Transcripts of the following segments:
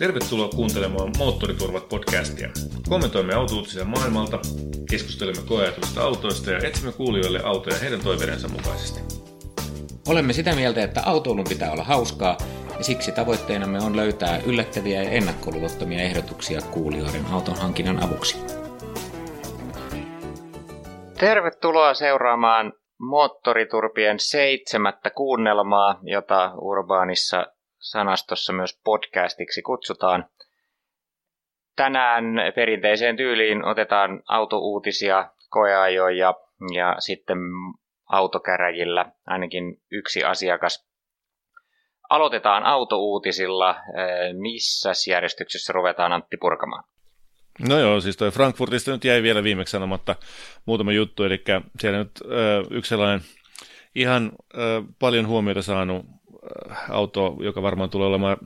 Tervetuloa kuuntelemaan Moottoriturvat podcastia. Kommentoimme autouutisia maailmalta, keskustelemme koeajatuista autoista ja etsimme kuulijoille autoja heidän toiveidensa mukaisesti. Olemme sitä mieltä, että autoilun pitää olla hauskaa, ja siksi tavoitteenamme on löytää yllättäviä ja ennakkoluulottomia ehdotuksia kuulijoiden auton hankinnan avuksi. Tervetuloa seuraamaan Moottoriturpien seitsemättä kuunnelmaa, jota Urbaanissa sanastossa myös podcastiksi kutsutaan. Tänään perinteiseen tyyliin otetaan autouutisia, koeajoja ja sitten autokäräjillä ainakin yksi asiakas. Aloitetaan autouutisilla. Missä järjestyksessä ruvetaan Antti purkamaan? No joo, siis toi Frankfurtista nyt jäi vielä viimeksi sanomatta muutama juttu, eli siellä nyt yksi sellainen ihan paljon huomiota saanut auto, joka varmaan tulee olemaan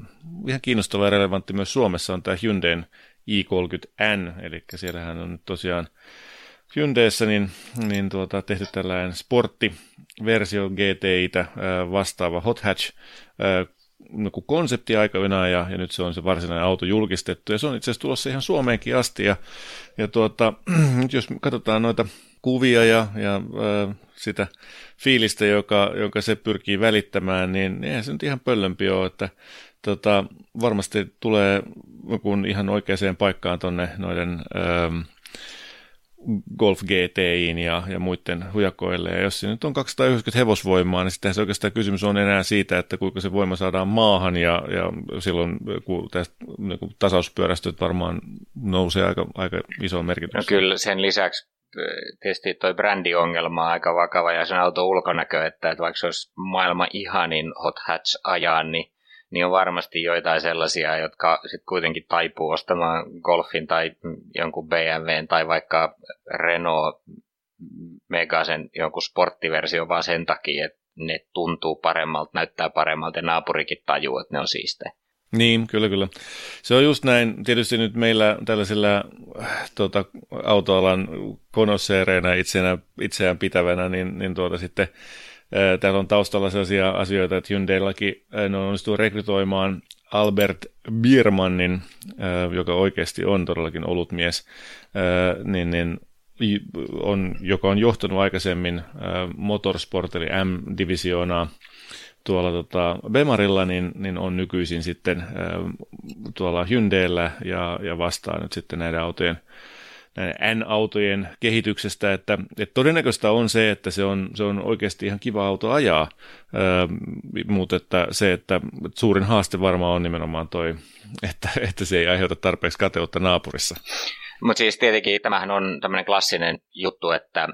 ihan kiinnostava ja relevantti myös Suomessa, on tämä Hyundain i30N, eli siellähän on tosiaan Hyundaiissa niin, niin tuota, tehty tällainen sporttiversio GTItä vastaava hot hatch niin konsepti aikoinaan ja, ja nyt se on se varsinainen auto julkistettu. Ja se on itse asiassa tulossa ihan Suomeenkin asti ja, ja tuota, jos katsotaan noita kuvia ja, ja äh, sitä fiilistä, joka, jonka se pyrkii välittämään, niin eihän se nyt ihan pöllömpi ole, että tota, varmasti tulee kun ihan oikeaan paikkaan tonne noiden ähm, Golf GTIin ja, ja muiden hujakoille. Ja jos se nyt on 290 hevosvoimaa, niin sitten se oikeastaan kysymys on enää siitä, että kuinka se voima saadaan maahan ja, ja silloin kun tästä niin kuin tasauspyörästöt varmaan nousee aika, aika iso merkitys. No kyllä sen lisäksi tietysti toi brändiongelma on aika vakava ja sen auto ulkonäkö, että, että vaikka se olisi maailman ihanin hot hatch ajan, niin, niin on varmasti joitain sellaisia, jotka sitten kuitenkin taipuu ostamaan Golfin tai jonkun BMWn tai vaikka Renault Megasen jonkun sporttiversio vaan sen takia, että ne tuntuu paremmalta, näyttää paremmalta ja naapurikin tajuu, että ne on siistejä. Niin, kyllä, kyllä. Se on just näin. Tietysti nyt meillä tällaisilla tuota, autoalan konosseereina itseään, itseään pitävänä, niin, niin tuota sitten ää, täällä on taustalla sellaisia asioita, että Hyundaillakin ne on onnistunut rekrytoimaan Albert Biermannin, ää, joka oikeasti on todellakin ollut mies, niin, niin on, joka on johtanut aikaisemmin Motorsport eli M-divisioonaa tuolla tota Bemarilla, niin, niin on nykyisin sitten äh, tuolla Hyundaillä ja, ja vastaa nyt sitten näiden autojen näiden N-autojen kehityksestä, että, että todennäköistä on se, että se on, se on oikeasti ihan kiva auto ajaa, mutta että se, että suurin haaste varmaan on nimenomaan toi, että, että se ei aiheuta tarpeeksi kateutta naapurissa. Mutta siis tietenkin tämähän on tämmöinen klassinen juttu, että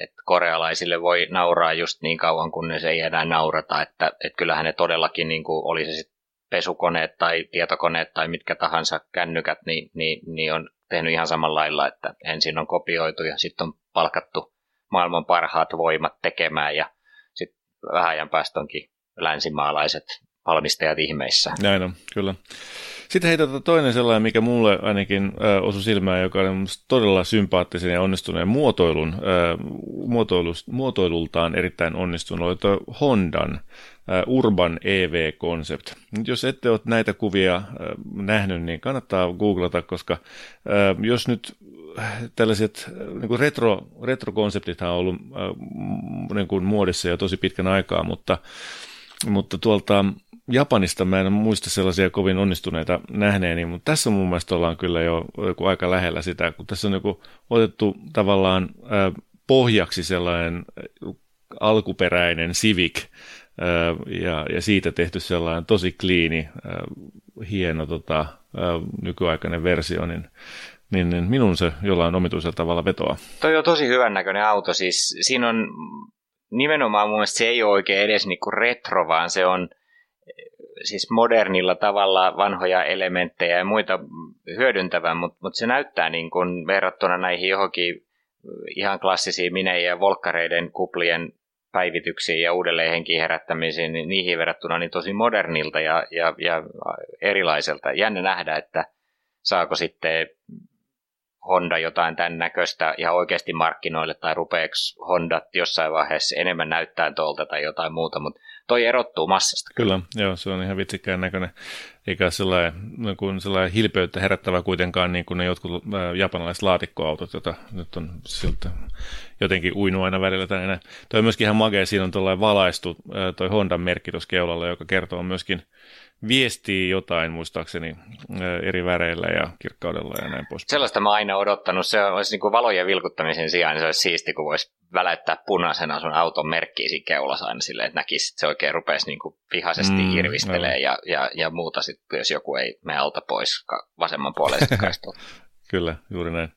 että korealaisille voi nauraa just niin kauan, kunnes ei enää naurata, että, että kyllähän ne todellakin, niin kuin oli se sitten pesukoneet tai tietokoneet tai mitkä tahansa kännykät, niin, niin, niin on tehnyt ihan samalla lailla, että ensin on kopioitu ja sitten on palkattu maailman parhaat voimat tekemään ja sitten vähän ajan päästä onkin länsimaalaiset valmistajat ihmeissä. Näin on, kyllä. Sitten hei, tota toinen sellainen, mikä mulle ainakin äh, osui silmään, joka on todella sympaattisen ja onnistuneen muotoilun, äh, muotoilultaan erittäin onnistunut, oli Hondan äh, Urban EV Concept. Nyt jos ette ole näitä kuvia äh, nähnyt, niin kannattaa googlata, koska äh, jos nyt tällaiset niin retro, retrokonseptithan on ollut äh, niin kuin muodissa jo tosi pitkän aikaa, mutta, mutta tuolta Japanista mä en muista sellaisia kovin onnistuneita nähneeni, mutta tässä mun mielestä ollaan kyllä jo joku aika lähellä sitä, kun tässä on joku otettu tavallaan pohjaksi sellainen alkuperäinen Civic ja, ja siitä tehty sellainen tosi kliini, hieno tota, nykyaikainen versio, niin niin, niin minun se jollain omituisella tavalla vetoa. Toi on tosi hyvän näköinen auto, siis siinä on nimenomaan mun mielestä se ei ole oikein edes niinku retro, vaan se on siis modernilla tavalla vanhoja elementtejä ja muita hyödyntävän, mutta mut se näyttää niin kuin verrattuna näihin johonkin ihan klassisiin minejä ja volkkareiden kuplien päivityksiin ja uudelleen henkiin herättämisiin, niin niihin verrattuna niin tosi modernilta ja, ja, ja erilaiselta. Jännä nähdä, että saako sitten Honda jotain tämän näköistä ja oikeasti markkinoille, tai rupeeko Honda jossain vaiheessa enemmän näyttää tuolta tai jotain muuta, mutta toi erottuu massasta. Kyllä, joo, se on ihan vitsikkään näköinen, eikä sellainen, no kun sellainen hilpeyttä herättävä kuitenkaan niin kuin ne jotkut japanilaiset laatikkoautot, joita nyt on siltä jotenkin uinut aina välillä tänne. Toi on myöskin ihan magea, siinä on tuollainen valaistu toi Hondan merkki tuossa keulalla, joka kertoo myöskin viestii jotain muistaakseni eri väreillä ja kirkkaudella ja näin pois. Sellaista mä aina odottanut. Se olisi niin kuin valojen vilkuttamisen sijaan, niin se olisi siisti, kun voisi väläyttää punaisena sun auton merkkiä siinä keulassa aina silleen, että näkisi, että se oikein rupeisi niin kuin vihaisesti mm, irvistelee ja, ja, ja, muuta sitten, jos joku ei mene alta pois vasemman puoleista Kyllä, juuri näin.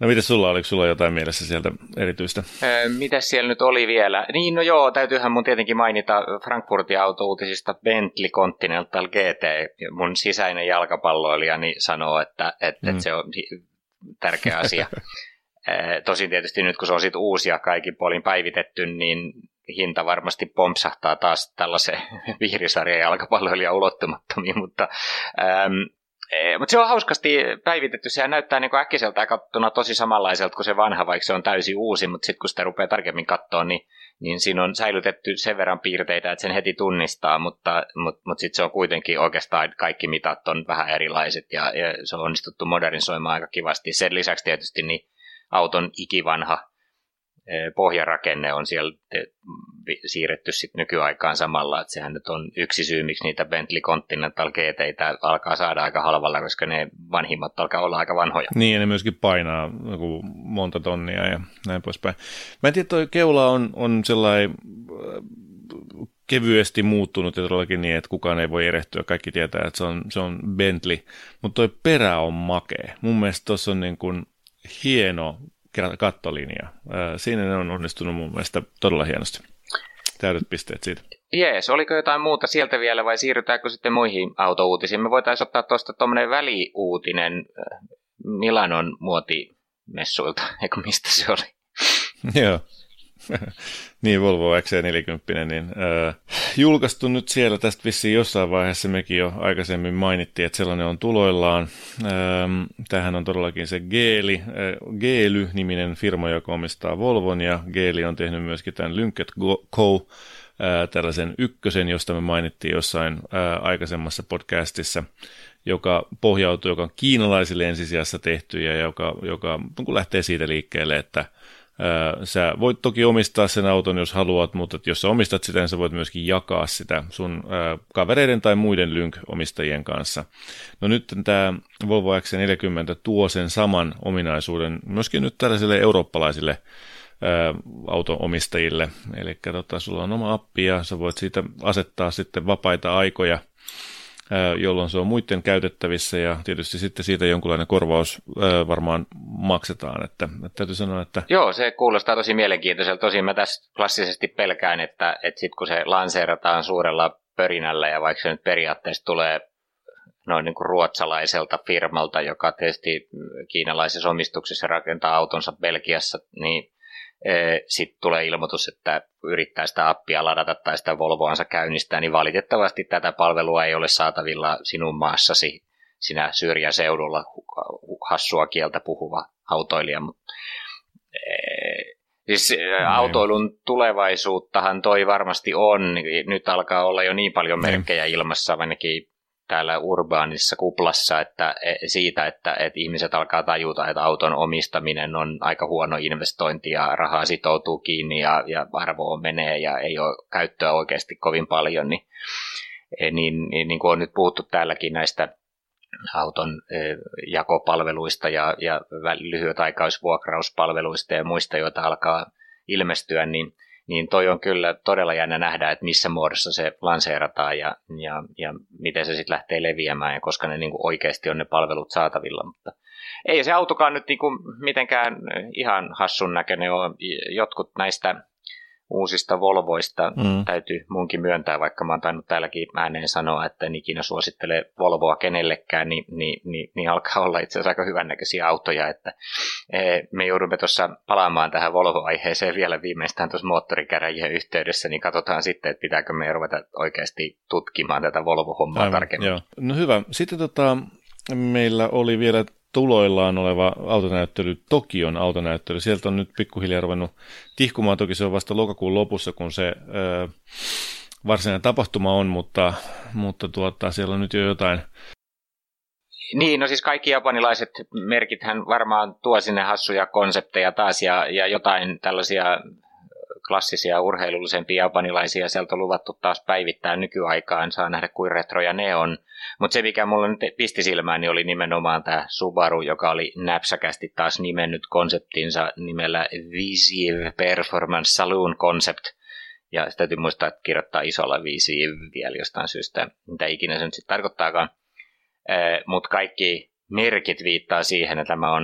No miten sulla, oliko sulla jotain mielessä sieltä erityistä? Öö, mitäs siellä nyt oli vielä? Niin no joo, täytyyhän mun tietenkin mainita Frankfurtin autouutisista Bentley Continental GT. Mun sisäinen jalkapalloilijani sanoo, että, että, mm. että se on tärkeä asia. Tosin tietysti nyt kun se on sit uusia kaikin puolin päivitetty, niin hinta varmasti pompsahtaa taas tällaisen vihrisarjan jalkapalloilijan ulottumattomiin, mutta mutta se on hauskasti päivitetty. Sehän näyttää niin äkkiseltä kattuna tosi samanlaiselta kuin se vanha, vaikka se on täysin uusi, mutta sitten kun sitä rupeaa tarkemmin katsoa, niin, niin siinä on säilytetty sen verran piirteitä, että sen heti tunnistaa, mutta, mutta, mutta sitten se on kuitenkin oikeastaan kaikki mitat on vähän erilaiset ja, ja se on onnistuttu modernisoimaan aika kivasti. Sen lisäksi tietysti niin auton ikivanha pohjarakenne on siellä siirretty sitten nykyaikaan samalla, että sehän nyt on yksi syy, miksi niitä Bentley Continental gt alkaa saada aika halvalla, koska ne vanhimmat alkaa olla aika vanhoja. Niin, ja ne myöskin painaa monta tonnia ja näin poispäin. Mä en tiedä, toi keula on, on sellainen kevyesti muuttunut ja todellakin niin, että kukaan ei voi erehtyä. Kaikki tietää, että se on, se on Bentley, mutta toi perä on makea. Mun mielestä tuossa on niin kuin hieno kattolinja. Siinä ne on onnistunut mun mielestä todella hienosti. Täydet pisteet siitä. Jees, oliko jotain muuta sieltä vielä vai siirrytäänkö sitten muihin autouutisiin? Me voitaisiin ottaa tuosta tuommoinen väliuutinen Milanon muotimessuilta, eikö mistä se oli? Joo. niin, Volvo XC40, niin äh, julkaistu nyt siellä tästä vissiin jossain vaiheessa, mekin jo aikaisemmin mainittiin, että sellainen on tuloillaan. Ähm, tämähän on todellakin se Geely, äh, Geely-niminen firma, joka omistaa Volvon, ja Geely on tehnyt myöskin tämän Lynket Co., tällaisen ykkösen, josta me mainittiin jossain aikaisemmassa podcastissa, joka pohjautuu, joka on kiinalaisille ensisijassa tehty, ja joka, joka kun lähtee siitä liikkeelle, että Sä voit toki omistaa sen auton, jos haluat, mutta jos sä omistat sitä, niin sä voit myöskin jakaa sitä sun kavereiden tai muiden Lynk-omistajien kanssa. No nyt tämä Volvo XC40 tuo sen saman ominaisuuden myöskin nyt tällaisille eurooppalaisille auto-omistajille. Eli tota, sulla on oma appi ja sä voit siitä asettaa sitten vapaita aikoja – jolloin se on muiden käytettävissä ja tietysti sitten siitä jonkunlainen korvaus varmaan maksetaan. Että, että täytyy sanoa, että... Joo, se kuulostaa tosi mielenkiintoiselta. Tosin mä tässä klassisesti pelkään, että, että sitten kun se lanseerataan suurella pörinällä ja vaikka se nyt periaatteessa tulee noin niin kuin ruotsalaiselta firmalta, joka tietysti kiinalaisessa omistuksessa rakentaa autonsa Belgiassa, niin sitten tulee ilmoitus, että yrittää sitä appia ladata tai sitä Volvoansa käynnistää, niin valitettavasti tätä palvelua ei ole saatavilla sinun maassasi sinä syrjäseudulla hassua kieltä puhuva autoilija. Siis autoilun tulevaisuuttahan toi varmasti on. Nyt alkaa olla jo niin paljon niin. merkkejä ilmassa, ainakin täällä urbaanissa kuplassa että e, siitä, että, että ihmiset alkaa tajuta, että auton omistaminen on aika huono investointi ja rahaa sitoutuu kiinni ja, ja arvoa menee ja ei ole käyttöä oikeasti kovin paljon, niin, e, niin, niin, niin kuin on nyt puhuttu täälläkin näistä auton e, jakopalveluista ja, ja lyhytaikaisvuokrauspalveluista ja muista, joita alkaa ilmestyä, niin niin toi on kyllä todella jännä nähdä, että missä muodossa se lanseerataan ja, ja, ja miten se sitten lähtee leviämään ja koska ne niinku oikeasti on ne palvelut saatavilla. Mutta ei se autokaan nyt niinku mitenkään ihan hassun näköinen ole. Jotkut näistä uusista Volvoista mm. täytyy munkin myöntää, vaikka mä oon tainnut täälläkin ääneen sanoa, että en ikinä suosittele Volvoa kenellekään, niin, niin, niin, niin alkaa olla itse asiassa aika hyvännäköisiä autoja, että e, me joudumme tuossa palaamaan tähän Volvo-aiheeseen vielä viimeistään tuossa moottorikäräjien yhteydessä, niin katsotaan sitten, että pitääkö me ruveta oikeasti tutkimaan tätä Volvo-hommaa Aivan, tarkemmin. Joo. No hyvä. Sitten tota, meillä oli vielä tuloillaan oleva autonäyttely, Tokion autonäyttely. Sieltä on nyt pikkuhiljaa ruvennut tihkumaan. Toki se on vasta lokakuun lopussa, kun se ö, varsinainen tapahtuma on, mutta, mutta tuota, siellä on nyt jo jotain niin, no siis kaikki japanilaiset merkithän varmaan tuo sinne hassuja konsepteja taas ja, ja jotain tällaisia klassisia urheilullisempia japanilaisia sieltä on luvattu taas päivittää nykyaikaan, saa nähdä kuin retroja ne on. Mutta se, mikä mulle nyt pisti silmään, niin oli nimenomaan tämä Subaru, joka oli näpsäkästi taas nimennyt konseptinsa nimellä Visive Performance Saloon Concept. Ja sitä täytyy muistaa, että kirjoittaa isolla Visive vielä jostain syystä, mitä ikinä se nyt sitten tarkoittaakaan. Mutta kaikki merkit viittaa siihen, että tämä on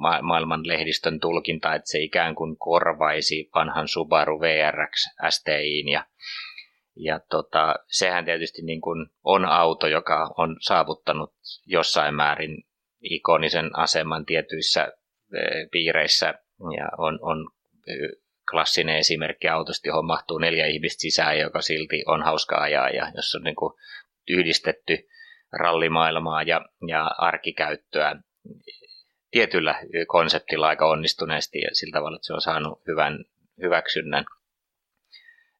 ma- maailman lehdistön tulkinta, että se ikään kuin korvaisi vanhan Subaru VRX STIin ja ja tota, sehän tietysti niin kuin on auto, joka on saavuttanut jossain määrin ikonisen aseman tietyissä e, piireissä ja on, on klassinen esimerkki autosta, johon mahtuu neljä ihmistä sisään, joka silti on hauska ajaa ja jos on niin kuin yhdistetty rallimaailmaa ja, ja arkikäyttöä tietyllä konseptilla aika onnistuneesti ja sillä tavalla, että se on saanut hyvän hyväksynnän.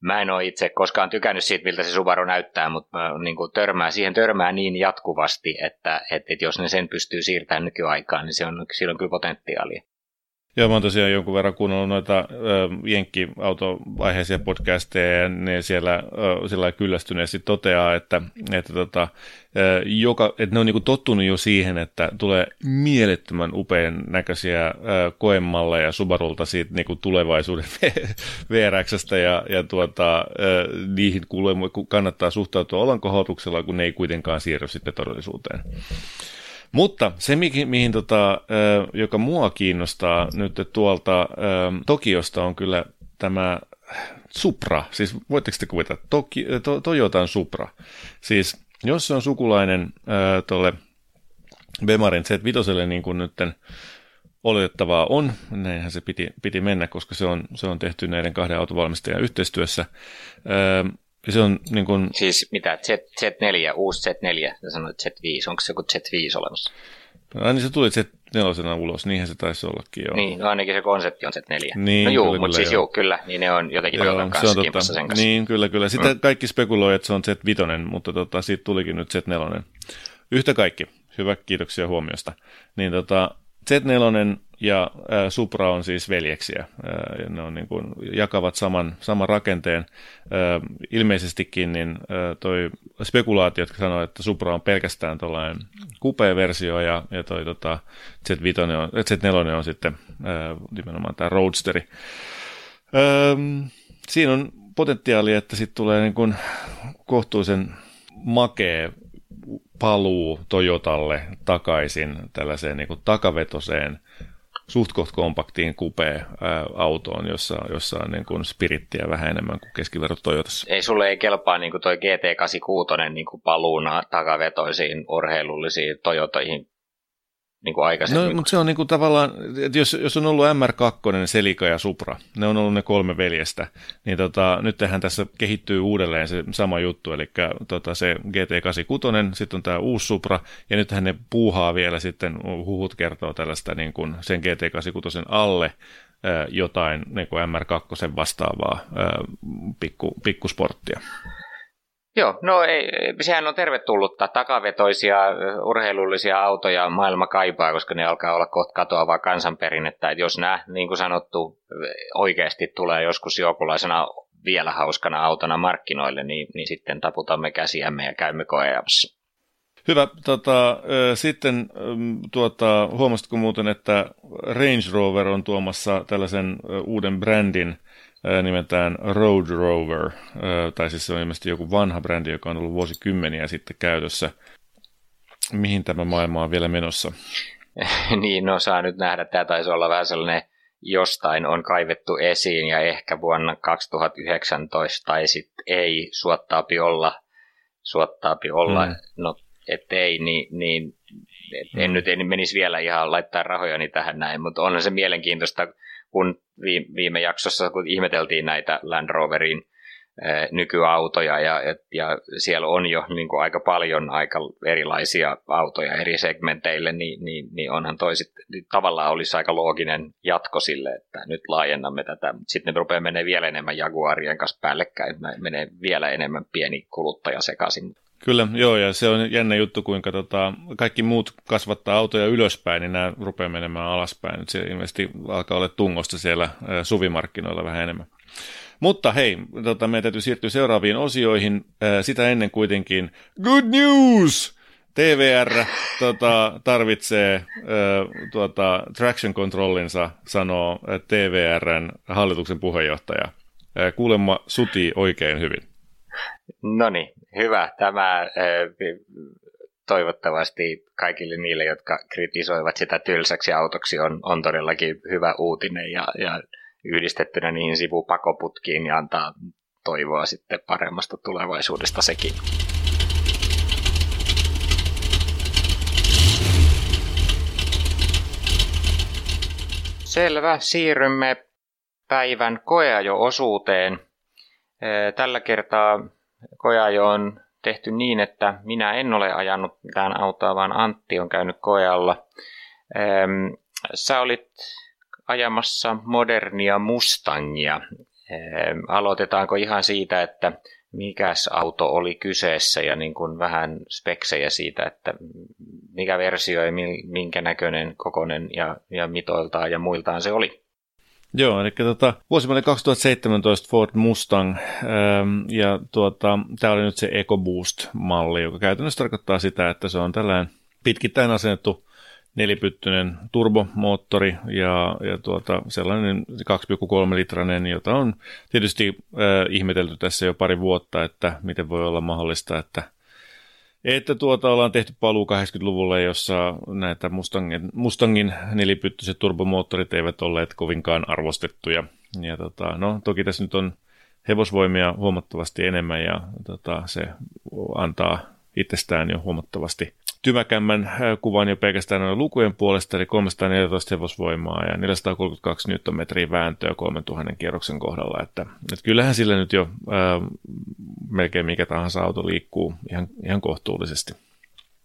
Mä en ole itse koskaan tykännyt siitä, miltä se Subaru näyttää, mutta mä niin kuin törmää, siihen törmää niin jatkuvasti, että, että, että jos ne sen pystyy siirtämään nykyaikaan, niin se on, on kyllä potentiaalia. Joo, mä oon tosiaan jonkun verran kuunnellut noita ö, jenkki-autoaiheisia podcasteja, ja ne siellä sillä kyllästyneesti toteaa, että, että, tota, joka, että ne on niinku tottunut jo siihen, että tulee mielettömän upean näköisiä ö, koemalleja Subarulta siitä niinku tulevaisuuden VRXstä, ja, ja tuota, ö, niihin kannattaa suhtautua olankohotuksella, kun ne ei kuitenkaan siirry sitten todellisuuteen. Mutta se, mihin, mihin tota, joka mua kiinnostaa nyt tuolta Tokiosta on kyllä tämä Supra. Siis voitteko te kuvita? Toki, to, Toyotan Supra. Siis jos se on sukulainen tuolle Bemarin Z5, niin kuin nytten oletettavaa on, näinhän se piti, piti mennä, koska se on, se on tehty näiden kahden autovalmistajan yhteistyössä. Se on niin kuin... Siis mitä, Z, Z4, uusi Z4, ja sanoit Z5, onko se joku Z5 olemassa? No niin se tuli Z4 ulos, niinhän se taisi ollakin jo. Niin, no ainakin se konsepti on Z4. Niin, no juu, mutta siis juu, kyllä, niin ne on jotenkin joo, kanssa se on totta, sen kanssa. Niin, kyllä, kyllä. Sitä mm. kaikki spekuloi, että se on Z5, mutta tota, siitä tulikin nyt Z4. Yhtä kaikki, hyvä, kiitoksia huomiosta. Niin tota, Z4 ja ä, Supra on siis veljeksiä. Ä, ja ne on niin kuin, jakavat saman, saman rakenteen. Ä, ilmeisestikin niin ä, toi spekulaatio, jotka sanoo, että Supra on pelkästään tuollainen kupea-versio ja, ja toi tota, Z5 on, Z4 on sitten ä, nimenomaan tämä Roadsteri. Ä, siinä on potentiaali, että sitten tulee niin kuin kohtuullisen makea paluu Toyotalle takaisin tällaiseen niin kuin takavetoseen suht kompaktiin kupeen autoon, jossa, jossa on niin kuin spirittiä vähän enemmän kuin keskiverto Toyotassa. Ei sulle ei kelpaa niin kuin toi GT86 niin kuin paluuna takavetoisiin urheilullisiin Toyotoihin niin kuin aikaisemmin. No, mutta se on niin kuin tavallaan, että jos, jos on ollut MR2, Selika ja Supra, ne on ollut ne kolme veljestä, niin tota, nyt tähän tässä kehittyy uudelleen se sama juttu, eli tota, se GT86, sitten on tämä uusi Supra, ja nythän ne puuhaa vielä sitten, huhut kertoo tällaista niin kuin sen GT86 alle, jotain niin kuin MR2 vastaavaa pikku, pikkusporttia. Joo, no ei, sehän on tervetullutta. Takavetoisia urheilullisia autoja maailma kaipaa, koska ne alkaa olla kohta katoavaa kansanperinnettä. Et jos nämä, niin kuin sanottu, oikeasti tulee joskus jokinlaisena vielä hauskana autona markkinoille, niin, niin sitten taputamme käsiämme ja käymme koeamassa. Hyvä. Tota, sitten tuota, huomasitko muuten, että Range Rover on tuomassa tällaisen uuden brändin nimeltään Road Rover, tai siis se on ilmeisesti joku vanha brändi, joka on ollut vuosikymmeniä sitten käytössä. Mihin tämä maailma on vielä menossa? niin, no saa nyt nähdä. Tämä taisi olla vähän sellainen jostain on kaivettu esiin ja ehkä vuonna 2019 tai sitten ei, suottaapi olla, suottaapi olla, mm. no ettei, niin, niin et mm. en nyt en menisi vielä ihan laittaa rahojani tähän näin, mutta on se mielenkiintoista, kun viime jaksossa, kun ihmeteltiin näitä Land Roverin nykyautoja ja, ja siellä on jo niin kuin aika paljon aika erilaisia autoja eri segmenteille, niin, niin, niin onhan toi sit, niin tavallaan olisi aika looginen jatko sille, että nyt laajennamme tätä. Sitten ne rupeaa menee vielä enemmän Jaguarien kanssa päällekkäin, menee vielä enemmän pieni kuluttaja sekaisin. Kyllä, joo, ja se on jännä juttu, kuinka tota, kaikki muut kasvattaa autoja ylöspäin, niin nämä rupeaa menemään alaspäin. Se ilmeisesti alkaa olla tungosta siellä suvimarkkinoilla vähän enemmän. Mutta hei, tota, meidän täytyy siirtyä seuraaviin osioihin. Sitä ennen kuitenkin good news! TVR tota, tarvitsee tuota, traction controllinsa, sanoo TVRn hallituksen puheenjohtaja. Kuulemma suti oikein hyvin. No niin, hyvä. Tämä äh, toivottavasti kaikille niille, jotka kritisoivat sitä tylsäksi autoksi, on, on todellakin hyvä uutinen ja, ja yhdistettynä niihin sivupakoputkiin ja antaa toivoa sitten paremmasta tulevaisuudesta sekin. Selvä, siirrymme päivän koeajo-osuuteen. Tällä kertaa koeajo on tehty niin, että minä en ole ajanut mitään autoa, vaan Antti on käynyt koealla. Sä olit ajamassa modernia Mustangia. Aloitetaanko ihan siitä, että mikäs auto oli kyseessä ja niin kuin vähän speksejä siitä, että mikä versio ja minkä näköinen, kokonen ja, ja mitoiltaan ja muiltaan se oli? Joo, eli tota, vuosi 2017 Ford Mustang, ähm, ja tuota, tämä oli nyt se EcoBoost-malli, joka käytännössä tarkoittaa sitä, että se on tällainen pitkittäin asennettu nelipyttyinen turbomoottori ja, ja tuota, sellainen 2,3 litranen, jota on tietysti äh, ihmetelty tässä jo pari vuotta, että miten voi olla mahdollista, että että tuota ollaan tehty paluu 80-luvulle, jossa näitä Mustangin, Mustangin nelipyttyiset turbomoottorit eivät olleet kovinkaan arvostettuja. Ja tota, no, toki tässä nyt on hevosvoimia huomattavasti enemmän ja tota, se antaa itsestään jo huomattavasti tymäkämmän äh, kuvan jo pelkästään noin lukujen puolesta, eli 314 hevosvoimaa ja 432 Nm vääntöä 3000 kierroksen kohdalla. Että, että kyllähän sillä nyt jo ää, äh, melkein mikä tahansa auto liikkuu ihan, ihan kohtuullisesti.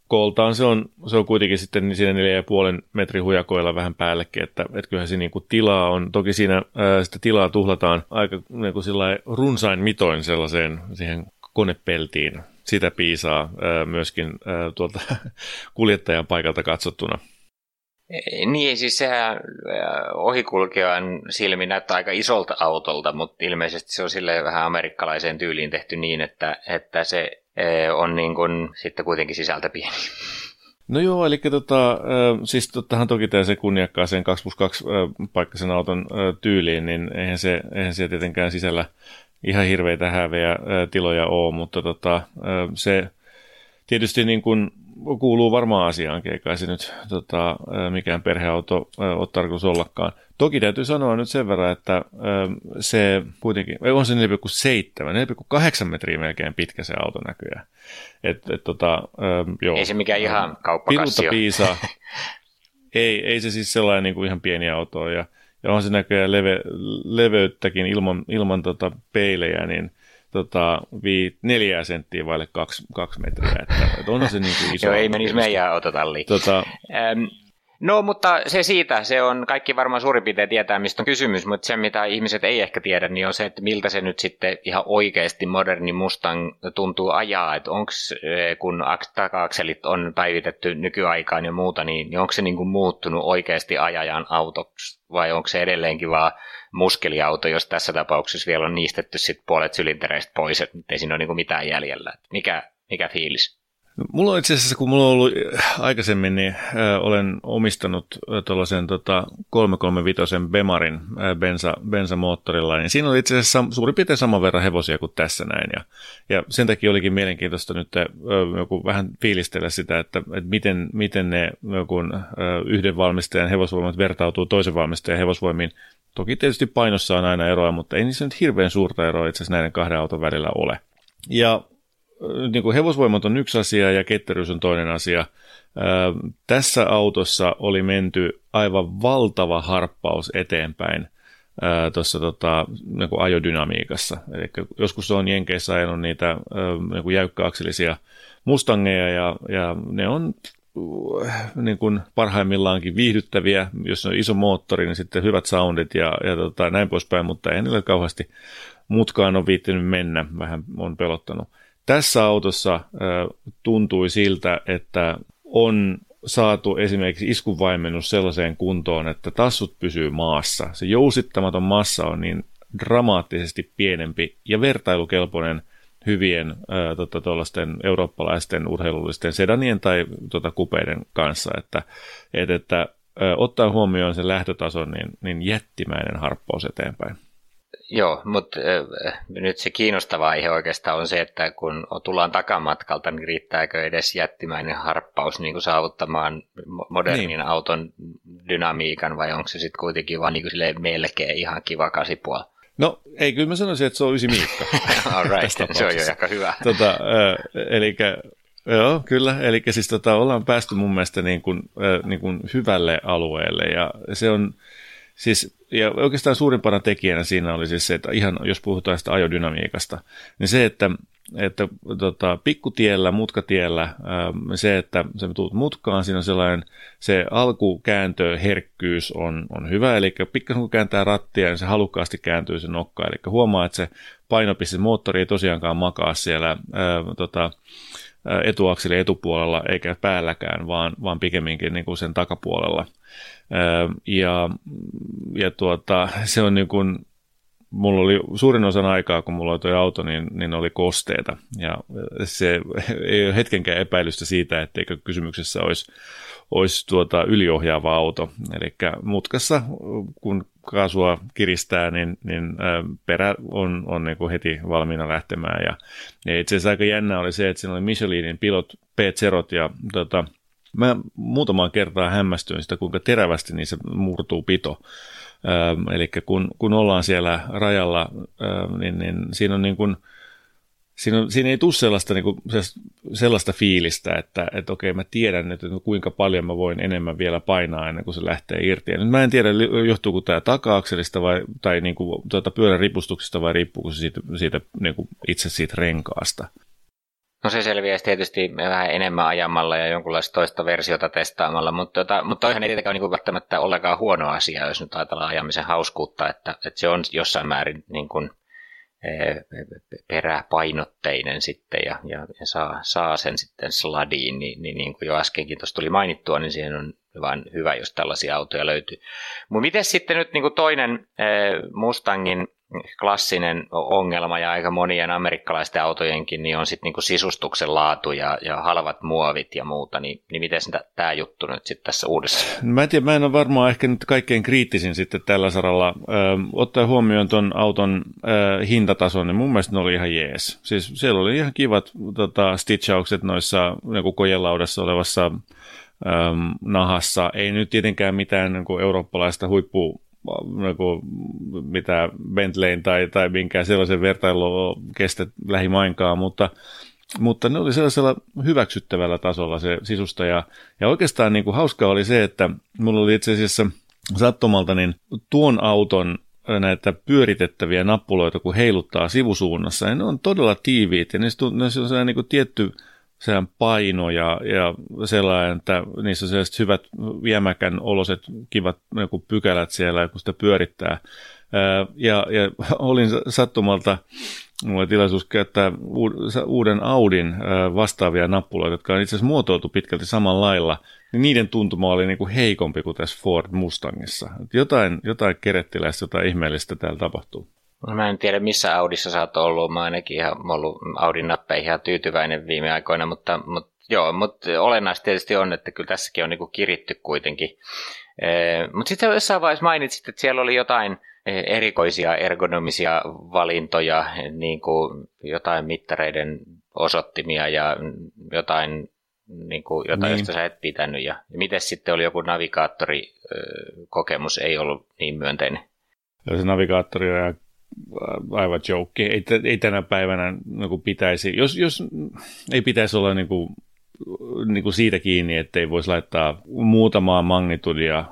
Kooltaan se on, se on kuitenkin sitten siinä 4,5 metrin hujakoilla vähän päällekin, että, että kyllähän se niin kuin tilaa on. Toki siinä ää, äh, sitä tilaa tuhlataan aika niin kuin runsain mitoin sellaiseen siihen konepeltiin sitä piisaa myöskin tuolta kuljettajan paikalta katsottuna. Niin, siis sehän ohikulkevan silmi näyttää aika isolta autolta, mutta ilmeisesti se on sille vähän amerikkalaiseen tyyliin tehty niin, että, että se on niin kuin sitten kuitenkin sisältä pieni. No joo, eli tota, siis tottahan toki tämä se kunniakkaaseen 2 plus 2 paikkaisen auton tyyliin, niin eihän se, eihän se tietenkään sisällä ihan hirveitä häveä tiloja ole, mutta tota, se tietysti niin kuin kuuluu varmaan asiaankin, eikä se nyt tota, mikään perheauto ole tarkoitus ollakaan. Toki täytyy sanoa nyt sen verran, että se kuitenkin, on se 4,7, 4,8 metriä melkein pitkä se auto näköjään. Et, et, tota, joo. Ei se mikään ihan kauppakassi piisa. ei, ei se siis sellainen niin kuin ihan pieni auto ja ja on se näköjään leve, leveyttäkin ilman, ilman tota peilejä, niin tota, vii neljää senttiä vaille kaksi, kaksi metriä. Että, että onhan se niin kuin iso. Joo, ei menisi meidän autotalliin. Tota, ähm, No, mutta se siitä, se on kaikki varmaan suurin piirtein tietää, mistä on kysymys, mutta se, mitä ihmiset ei ehkä tiedä, niin on se, että miltä se nyt sitten ihan oikeasti moderni Mustang tuntuu ajaa, että onko eh, kun taka-akselit on päivitetty nykyaikaan ja muuta, niin, niin onko se niin kuin muuttunut oikeasti ajajan autoksi, vai onko se edelleenkin vaan muskeliauto, jos tässä tapauksessa vielä on niistetty sit puolet sylintereistä pois, että ei siinä ole niin kuin mitään jäljellä. Mikä, mikä fiilis? Mulla on itse asiassa, kun mulla on ollut aikaisemmin, niin äh, olen omistanut tuollaisen tota, 335 Bemarin äh, bensa, bensamoottorilla, niin siinä oli itse asiassa suurin piirtein saman verran hevosia kuin tässä näin. Ja, ja sen takia olikin mielenkiintoista nyt äh, joku vähän fiilistellä sitä, että, että miten, miten ne joku, äh, yhden valmistajan hevosvoimat vertautuu toisen valmistajan hevosvoimiin. Toki tietysti painossa on aina eroa, mutta ei niissä nyt hirveän suurta eroa itse asiassa näiden kahden auton välillä ole. Ja niin kuin hevosvoimat on yksi asia ja ketteryys on toinen asia. Tässä autossa oli menty aivan valtava harppaus eteenpäin tuossa tota, niin ajodynamiikassa. Eli joskus on Jenkeissä ajanut niitä niin kuin jäykkäakselisia Mustangeja ja, ja ne on niin kuin parhaimmillaankin viihdyttäviä, jos on iso moottori, niin sitten hyvät soundit ja, ja tota, näin poispäin, mutta ei niillä kauheasti mutkaan on viittinyt mennä, vähän on pelottanut. Tässä autossa tuntui siltä, että on saatu esimerkiksi iskunvaimennus sellaiseen kuntoon, että tassut pysyy maassa. Se jousittamaton massa on niin dramaattisesti pienempi ja vertailukelpoinen hyvien ää, tota, eurooppalaisten urheilullisten sedanien tai tota, kupeiden kanssa, että, et, että ää, ottaa huomioon sen lähtötason, niin, niin jättimäinen harppaus eteenpäin. Joo, mutta äh, nyt se kiinnostava aihe oikeastaan on se, että kun tullaan takamatkalta, niin riittääkö edes jättimäinen harppaus niin kuin saavuttamaan modernin niin. auton dynamiikan, vai onko se sitten kuitenkin vaan niin kuin melkein ihan kiva kasipuoli? No, ei, kyllä mä sanoisin, että se on ysi Miikka. All right, se on jo aika hyvä. Tota, äh, eli Joo, kyllä. Eli siis tota, ollaan päästy mun mielestä niin kuin, äh, niin kuin hyvälle alueelle ja se on, Siis, ja oikeastaan suurimpana tekijänä siinä oli siis se, että ihan jos puhutaan sitä ajodynamiikasta, niin se, että, että tota, pikkutiellä, mutkatiellä, ää, se, että sä tuut mutkaan, siinä on sellainen, se alkukääntöherkkyys on, on hyvä, eli pikkasen kun kääntää rattia, niin se halukkaasti kääntyy se nokka, eli huomaa, että se painopiste, moottori ei tosiaankaan makaa siellä ää, tota, etuakseli etupuolella eikä päälläkään, vaan, vaan pikemminkin niin kuin sen takapuolella. Ja, ja tuota, se on niin kuin, mulla oli suurin osan aikaa, kun mulla oli tuo auto, niin, niin oli kosteita. Ja se ei ole hetkenkään epäilystä siitä, etteikö kysymyksessä olisi, olisi tuota yliohjaava auto. Eli mutkassa, kun kaasua kiristää, niin, niin perä on, on niin kuin heti valmiina lähtemään. Ja, ja itse asiassa aika jännä oli se, että siinä oli Michelinin pilot p ja tota, Mä muutamaan kertaa hämmästyin sitä, kuinka terävästi niissä murtuu pito. Ähm, eli kun, kun ollaan siellä rajalla, ähm, niin, niin siinä on niin kuin, siinä, on, siinä ei tule sellaista, niin kuin, sellaista fiilistä, että, että okei, mä tiedän nyt, että kuinka paljon mä voin enemmän vielä painaa ennen kuin se lähtee irti. Ja nyt mä en tiedä, johtuuko tämä taka-akselista vai, tai niin kuin, tuota, pyörän ripustuksesta vai riippuuko se siitä, siitä niin kuin itse siitä renkaasta. No se selviäisi tietysti vähän enemmän ajamalla ja jonkunlaista toista versiota testaamalla, mutta, tota, mutta toihan ei tietenkään niin välttämättä ollenkaan huono asia, jos nyt ajatellaan ajamisen hauskuutta, että, että se on jossain määrin niin kuin, e, peräpainotteinen sitten ja, ja, ja saa, saa sen sitten sladiin, niin, niin, niin kuin jo äskenkin tuossa tuli mainittua, niin siihen on vain hyvä, jos tällaisia autoja löytyy. Mutta miten sitten nyt niin kuin toinen e, Mustangin klassinen ongelma ja aika monien amerikkalaisten autojenkin niin on sitten niinku sisustuksen laatu ja, ja halvat muovit ja muuta, niin, niin miten tämä juttu nyt sitten tässä uudessa? Mä en tiedä, mä en ole varmaan ehkä nyt kaikkein kriittisin sitten tällä saralla. Ö, ottaa huomioon tuon auton ö, hintatason, niin mun mielestä ne oli ihan jees. Siis siellä oli ihan kivat tota, stitchaukset noissa niin kojelaudassa olevassa ö, nahassa. Ei nyt tietenkään mitään niin eurooppalaista huippu niin mitä Bentleyn tai, tai minkään sellaisen vertailua kestä lähimainkaan, mutta, mutta ne oli sellaisella hyväksyttävällä tasolla se sisusta. Ja, ja oikeastaan niin kuin hauskaa oli se, että mulla oli itse asiassa sattumalta niin tuon auton näitä pyöritettäviä nappuloita, kun heiluttaa sivusuunnassa, ja ne on todella tiiviit, ja niissä on, on sellainen niin kuin tietty sehän paino ja, ja sellainen, että niissä on sellaiset hyvät viemäkän oloset, kivat niin pykälät siellä, kun sitä pyörittää. Ja, ja olin sattumalta, mulla oli tilaisuus käyttää uuden Audin vastaavia nappuloita, jotka on itse asiassa muotoiltu pitkälti samalla lailla, niin niiden tuntuma oli niin kuin heikompi kuin tässä Ford Mustangissa. Jotain, jotain kerettiläistä, jotain ihmeellistä täällä tapahtuu. No mä en tiedä missä Audissa sä oot ollut, mä ainakin ihan ollut Audin nappeihin ihan tyytyväinen viime aikoina, mutta, mutta Joo, mutta olennaista tietysti on, että kyllä tässäkin on niin kuin kiritty kuitenkin. Mutta sitten jossain vaiheessa mainitsit, että siellä oli jotain erikoisia ergonomisia valintoja, niin kuin jotain mittareiden osoittimia ja jotain, niin kuin, jotain niin. josta sä et pitänyt. Ja, ja miten sitten oli joku navigaattorikokemus, ei ollut niin myönteinen? Ja se navigaattori on aivan joke. Ei, ei tänä päivänä niin pitäisi, jos, jos ei pitäisi olla niin kuin, niin kuin siitä kiinni, että ei voisi laittaa muutamaa magnitudia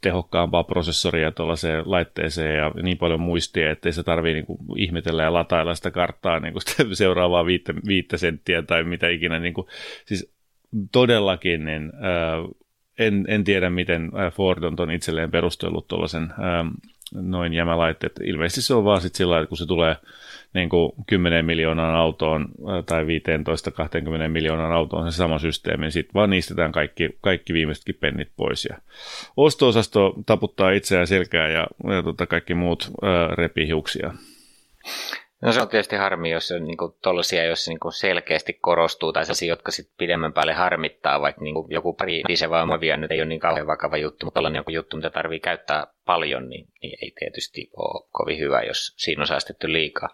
tehokkaampaa prosessoria tuollaiseen laitteeseen ja niin paljon muistia, että ei se tarvitse niin ihmetellä ja latailla sitä karttaa niin kuin seuraavaa viittä, viittä senttiä tai mitä ikinä. Niin kuin, siis todellakin niin, äh, en, en tiedä, miten Ford on ton itselleen perustellut tuollaisen noin jämälaitteet. Ilmeisesti se on vaan sitten sillä että kun se tulee niin kuin 10 miljoonaan autoon tai 15-20 miljoonaan autoon se sama systeemi, niin sitten vaan niistetään kaikki, kaikki viimeisetkin pennit pois. Ja osto-osasto taputtaa itseään selkää ja, ja tota, kaikki muut ää, repihiuksia. No se on tietysti harmi, jos on niin tuollaisia, jos niin selkeästi korostuu, tai sellaisia, jotka sitten pidemmän päälle harmittaa, vaikka niin joku pari dieselvaumovia nyt ei ole niin kauhean vakava juttu, mutta tällainen joku juttu, mitä tarvii käyttää paljon, niin, niin ei tietysti ole kovin hyvä, jos siinä on säästetty liikaa.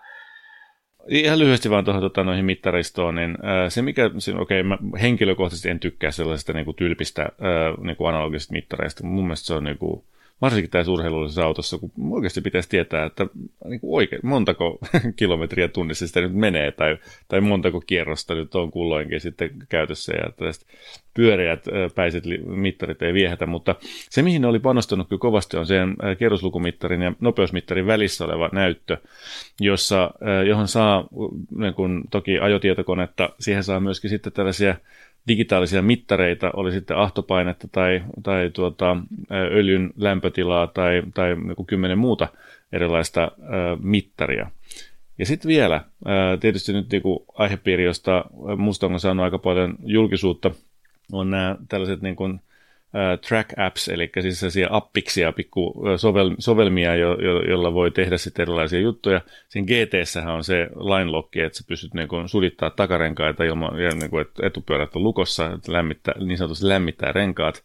Ihan lyhyesti vaan tuohon tota, noihin mittaristoon, niin ää, se mikä, okei, okay, mä henkilökohtaisesti en tykkää sellaisesta niin kuin, tylpistä ää, niin kuin analogisista mittareista, mun mielestä se on niin kuin, varsinkin tässä urheilullisessa autossa, kun oikeasti pitäisi tietää, että niin kuin oikein, montako kilometriä tunnissa sitä nyt menee, tai, tai montako kierrosta nyt on kulloinkin sitten käytössä, ja tällaiset pyöreät päiset mittarit ei viehätä, mutta se, mihin ne oli panostanut kyllä kovasti, on sen kierroslukumittarin ja nopeusmittarin välissä oleva näyttö, jossa, johon saa, niin kun, toki ajotietokonetta, siihen saa myöskin sitten tällaisia digitaalisia mittareita, oli sitten ahtopainetta tai, tai tuota, öljyn lämpötilaa tai, tai joku kymmenen muuta erilaista mittaria. Ja sitten vielä, tietysti nyt niin aihepiiri, josta musta on saanut aika paljon julkisuutta, on nämä tällaiset niin kuin, track apps, eli siis sellaisia appiksia, pikku sovel, sovelmia, jo, jo, jolla voi tehdä sitten erilaisia juttuja. Siinä gt on se line lock, että sä pystyt niin kuin sulittaa takarenkaita ilman, ja niin kuin, että etupyörät on lukossa, että lämmittää, niin sanotusti lämmittää renkaat,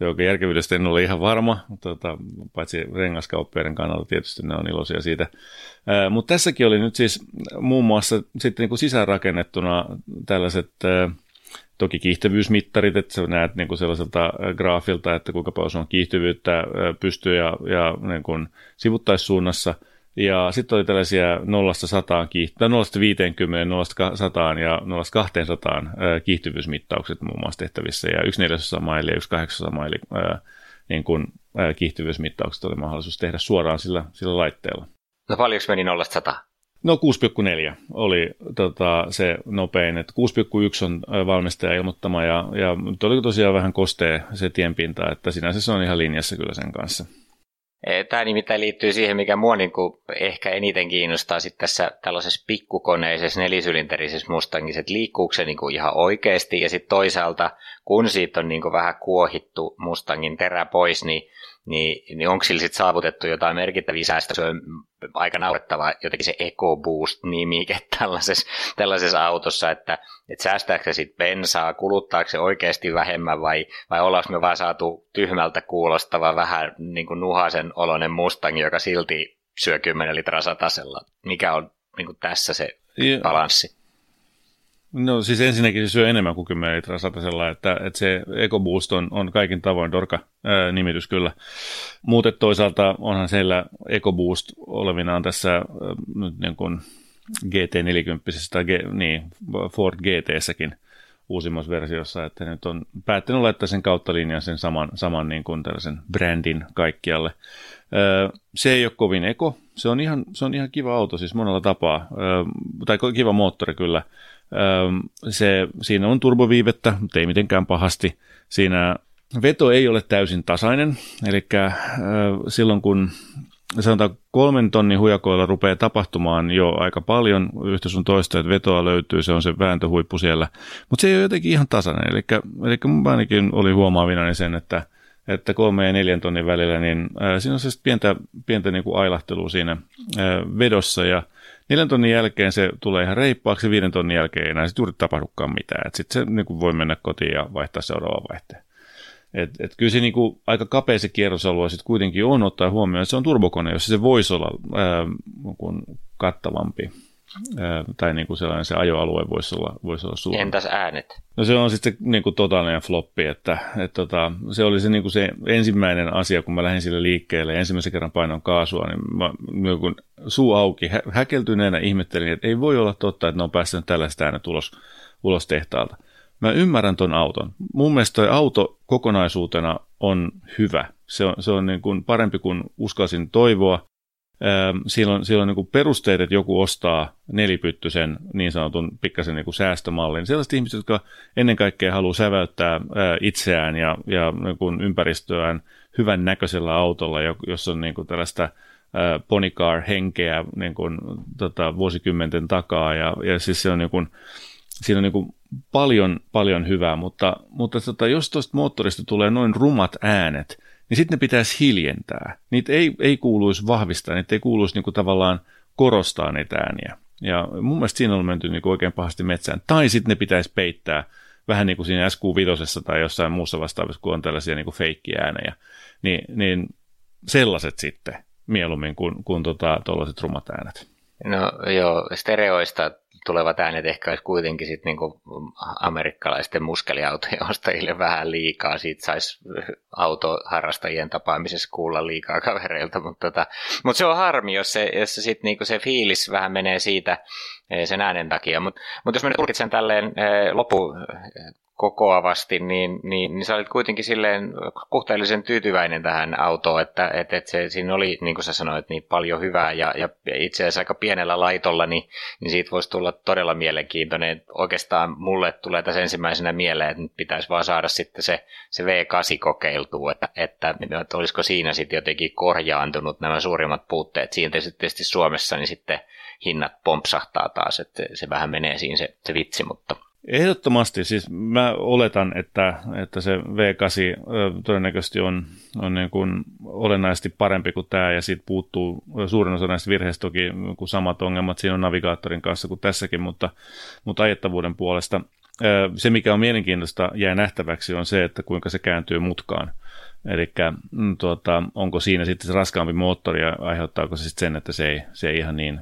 joka järkevyydestä en ole ihan varma, tota, paitsi rengaskauppiaiden kannalta tietysti ne on iloisia siitä. Mutta tässäkin oli nyt siis muun muassa sitten niin kuin sisäänrakennettuna tällaiset Toki kiihtyvyysmittarit, että sä näet niin kuin sellaiselta graafilta, että kuinka paljon on kiihtyvyyttä pystyy ja, ja niin kuin sivuttaissuunnassa. Ja sitten oli tällaisia 0-100 kiihty- 0-50, 0-100 ja 0-200 kiihtyvyysmittaukset muun muassa tehtävissä. Ja yksi neljäsosa maili ja yksi kahdeksasosa maili niin kuin, kiihtyvyysmittaukset oli mahdollisuus tehdä suoraan sillä, sillä laitteella. No paljonko meni 0-100? No 6,4 oli tota, se nopein, että 6,1 on valmistaja ilmoittama ja, ja oli tosiaan vähän kostee se tienpinta, että sinänsä se on ihan linjassa kyllä sen kanssa. Tämä nimittäin liittyy siihen, mikä mua niin kuin ehkä eniten kiinnostaa sitten tässä tällaisessa pikkukoneisessa nelisylinterisessä Mustangissa, että liikkuuko se niin kuin ihan oikeasti ja sitten toisaalta, kun siitä on niin kuin vähän kuohittu Mustangin terä pois, niin niin, niin onko sillä sitten saavutettu jotain merkittäviä säästöjä? Se on aika naurettava jotenkin se EcoBoost-nimike tällaisessa, tällaisessa autossa, että, että säästääkö se sitten bensaa, kuluttaako se oikeasti vähemmän vai, vai ollaanko me vaan saatu tyhmältä kuulostava vähän niin kuin nuhasen oloinen Mustang, joka silti syö 10 litraa satasella. Mikä on niin kuin tässä se balanssi? No siis ensinnäkin se syö enemmän kuin 10 litraa satasella, että, että se EcoBoost on, on kaikin tavoin dorka ää, nimitys kyllä. Mutta toisaalta onhan siellä EcoBoost olevinaan tässä ää, nyt niin kuin GT40 tai G, niin, Ford GT-säkin uusimmassa versiossa, että nyt on päättänyt laittaa sen kautta linjan sen saman, saman niin kuin tällaisen brändin kaikkialle. Se ei ole kovin eko, se on ihan, se on ihan kiva auto siis monella tapaa, tai kiva moottori kyllä, se, siinä on turboviivettä, mutta ei mitenkään pahasti. Siinä veto ei ole täysin tasainen, eli silloin kun sanotaan kolmen tonnin hujakoilla rupeaa tapahtumaan jo aika paljon yhtä sun toista, että vetoa löytyy, se on se vääntöhuippu siellä, mutta se ei ole jotenkin ihan tasainen, eli, eli mun ainakin oli huomaavinani sen, että, että kolme ja neljän tonnin välillä, niin siinä on se pientä, pientä niin kuin ailahtelua siinä vedossa, ja Neljän tonnin jälkeen se tulee ihan reippaaksi, viiden tonnin jälkeen ei enää sit juuri tapahdukaan mitään. Sitten se niin voi mennä kotiin ja vaihtaa seuraavaan vaihteen. Et, et kyllä se niin kuin, aika kapea se kierrosalue sitten kuitenkin on ottaa huomioon, että se on turbokone, jossa se voisi olla ää, kattavampi tai niin kuin sellainen se ajoalue voisi olla, voisi olla suurempi. Entäs äänet? No se on sitten niin kuin totaalinen floppi, että, että tota, se oli se, niin kuin se ensimmäinen asia, kun mä lähdin sille liikkeelle ja ensimmäisen kerran painon kaasua, niin mä niin kuin suu auki, hä- häkeltyneenä ihmettelin, että ei voi olla totta, että ne on päästänyt tällaista äänet ulos, ulos tehtaalta. Mä ymmärrän ton auton. Mun mielestä toi auto kokonaisuutena on hyvä. Se on, se on niin kuin parempi kuin uskalsin toivoa. Siellä on niin perusteet, että joku ostaa nelipyttyisen niin sanotun pikkasen niin säästömallin. Sellaiset ihmiset, jotka ennen kaikkea haluaa säväyttää itseään ja, ja niin ympäristöään hyvän näköisellä autolla, jossa on niin tällaista ponycar-henkeä niin kuin, tota, vuosikymmenten takaa. Ja, ja siis se on niin kuin, siinä on niin kuin paljon, paljon hyvää, mutta, mutta tota, jos tuosta moottorista tulee noin rumat äänet, niin sitten ne pitäisi hiljentää. Niitä ei, ei kuuluisi vahvistaa, niitä ei kuuluisi niinku tavallaan korostaa niitä ääniä. Ja mun mielestä siinä on menty niinku oikein pahasti metsään. Tai sitten ne pitäisi peittää vähän niin kuin siinä SQ5 tai jossain muussa vastaavassa, kun on tällaisia niinku feikkiäänejä. Niin, niin sellaiset sitten mieluummin kuin, kuin tota, rumat äänet. No joo, stereoista tulevat äänet ehkä olisi kuitenkin sit niinku amerikkalaisten muskeliautojen ostajille vähän liikaa. Siitä saisi autoharrastajien tapaamisessa kuulla liikaa kavereilta, mutta tota, mut se on harmi, jos se, jos se, sit niinku se fiilis vähän menee siitä eh, sen äänen takia. Mutta mut jos mä nyt tulkitsen tälleen eh, lopu kokoavasti, niin, niin, niin sä olit kuitenkin silleen kohteellisen tyytyväinen tähän autoon, että, että, että se, siinä oli, niin kuin sä sanoit, niin paljon hyvää ja, ja itse asiassa aika pienellä laitolla, niin, niin siitä voisi tulla todella mielenkiintoinen. Oikeastaan mulle tulee tässä ensimmäisenä mieleen, että nyt pitäisi vaan saada sitten se, se V8 kokeiltua, että, että, että olisiko siinä sitten jotenkin korjaantunut nämä suurimmat puutteet. Siinä tietysti Suomessa niin sitten hinnat pompsahtaa taas, että se vähän menee siinä se, se vitsi, mutta Ehdottomasti, siis mä oletan, että, että se V8 todennäköisesti on, on niin kuin olennaisesti parempi kuin tämä, ja siitä puuttuu suurin osa näistä virheistä toki kuin samat ongelmat siinä on navigaattorin kanssa kuin tässäkin, mutta, mutta ajettavuuden puolesta. Se, mikä on mielenkiintoista jää nähtäväksi, on se, että kuinka se kääntyy mutkaan. Eli mm, tuota, onko siinä sitten se raskaampi moottori ja aiheuttaako se sitten sen, että se ei, se ei ihan niin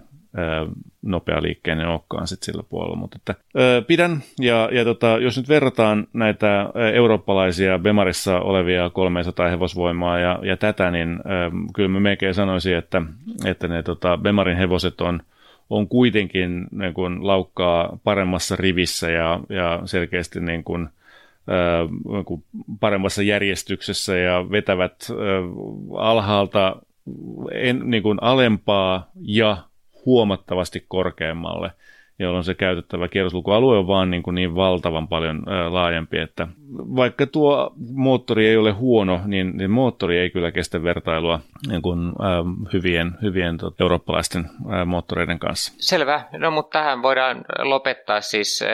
nopea liikkeinen olekaan sit sillä puolella. Mutta että, pidän, ja, ja tota, jos nyt verrataan näitä eurooppalaisia Bemarissa olevia 300 hevosvoimaa ja, ja tätä, niin kyllä mä melkein sanoisin, että, että ne tota, Bemarin hevoset on, on kuitenkin niin kuin, laukkaa paremmassa rivissä ja, ja selkeästi niin kuin, niin paremmassa järjestyksessä ja vetävät alhaalta en, niin kuin alempaa ja huomattavasti korkeammalle jolloin se käytettävä kierroslukualue on vaan niin, kuin niin valtavan paljon laajempi, että vaikka tuo moottori ei ole huono, niin, niin moottori ei kyllä kestä vertailua niin kuin, ää, hyvien, hyvien tot, eurooppalaisten moottoreiden kanssa. Selvä, no mutta tähän voidaan lopettaa siis.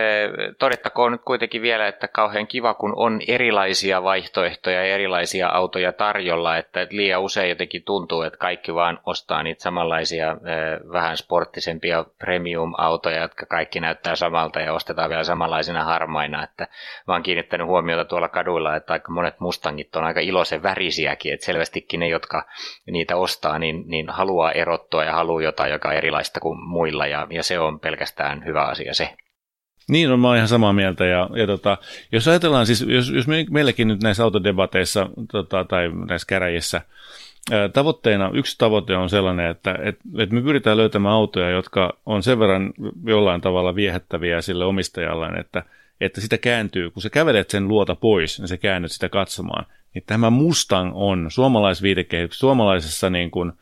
Todettakoon nyt kuitenkin vielä, että kauhean kiva, kun on erilaisia vaihtoehtoja ja erilaisia autoja tarjolla, että liian usein jotenkin tuntuu, että kaikki vaan ostaa niitä samanlaisia vähän sporttisempia premium-autoja, jotka kaikki näyttää samalta ja ostetaan vielä samanlaisina harmaina. Että mä oon kiinnittänyt huomiota tuolla kaduilla, että aika monet Mustangit on aika iloisen värisiäkin, että selvästikin ne, jotka niitä ostaa, niin, niin haluaa erottua ja haluaa jotain, joka on erilaista kuin muilla ja, ja se on pelkästään hyvä asia se. Niin on, mä oon ihan samaa mieltä. Ja, ja tota, jos ajatellaan, siis jos, jos me, meilläkin nyt näissä autodebateissa tota, tai näissä käräjissä Tavoitteena, yksi tavoite on sellainen, että, että, että me pyritään löytämään autoja, jotka on sen verran jollain tavalla viehättäviä sille omistajalleen, että, että sitä kääntyy, kun sä kävelet sen luota pois, niin sä käännyt sitä katsomaan. Niin tämä Mustang on suomalaisviitekehityksessä, suomalaisessa niin kuin,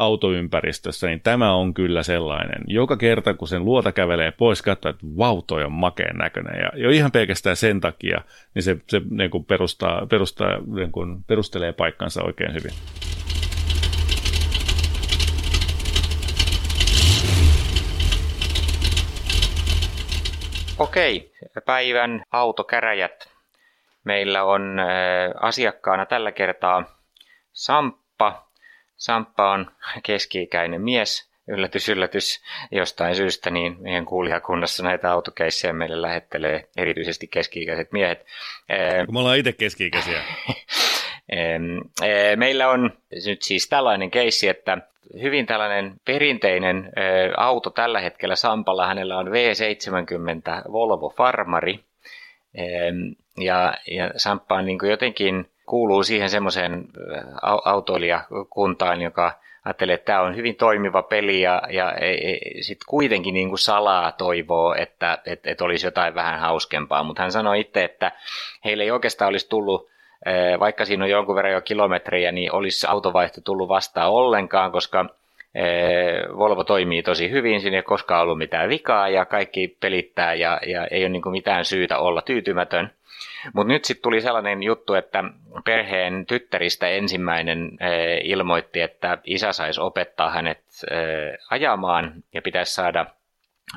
autoympäristössä, niin tämä on kyllä sellainen. Joka kerta, kun sen luota kävelee pois, katsoo, että vau, toi on makeen näköinen. Ja jo ihan pelkästään sen takia, niin se, se niin kuin perustaa, perustaa, niin kuin perustelee paikkansa oikein hyvin. Okei, päivän autokäräjät. Meillä on äh, asiakkaana tällä kertaa Samppa. Samppa on keski-ikäinen mies, yllätys, yllätys, jostain syystä, niin meidän kuulijakunnassa näitä autokeissejä meille lähettelee erityisesti keski-ikäiset miehet. Kun me ollaan itse keski-ikäisiä. Meillä on nyt siis tällainen keissi, että hyvin tällainen perinteinen auto tällä hetkellä Sampalla. Hänellä on V70 Volvo Farmari. Ja, ja Samppa on niin jotenkin kuuluu siihen semmoiseen autoilijakuntaan, joka ajattelee, että tämä on hyvin toimiva peli ja, ja e, e, sitten kuitenkin niin kuin salaa toivoo, että et, et olisi jotain vähän hauskempaa. Mutta hän sanoi itse, että heille ei oikeastaan olisi tullut vaikka siinä on jonkun verran jo kilometriä, niin olisi autovaihto tullut vastaan ollenkaan, koska Volvo toimii tosi hyvin, siinä ei koskaan ollut mitään vikaa ja kaikki pelittää ja, ja ei ole niin mitään syytä olla tyytymätön. Mutta nyt sitten tuli sellainen juttu, että perheen tyttäristä ensimmäinen ilmoitti, että isä saisi opettaa hänet ajamaan ja pitäisi saada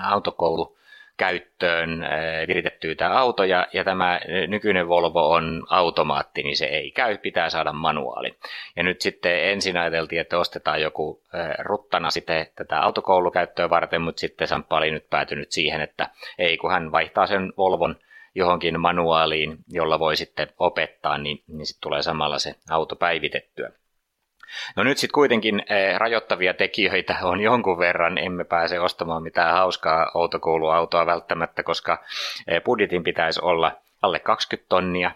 autokoulu käyttöön eh, viritettyä tämä auto, ja, ja tämä nykyinen Volvo on automaatti, niin se ei käy, pitää saada manuaali. Ja nyt sitten ensin ajateltiin, että ostetaan joku eh, ruttana sitten tätä autokoulukäyttöä varten, mutta sitten Samppa oli nyt päätynyt siihen, että ei, kun hän vaihtaa sen Volvon johonkin manuaaliin, jolla voi sitten opettaa, niin, niin sitten tulee samalla se auto päivitettyä. No nyt sitten kuitenkin eh, rajoittavia tekijöitä on jonkun verran. Emme pääse ostamaan mitään hauskaa autokouluautoa välttämättä, koska eh, budjetin pitäisi olla alle 20 tonnia,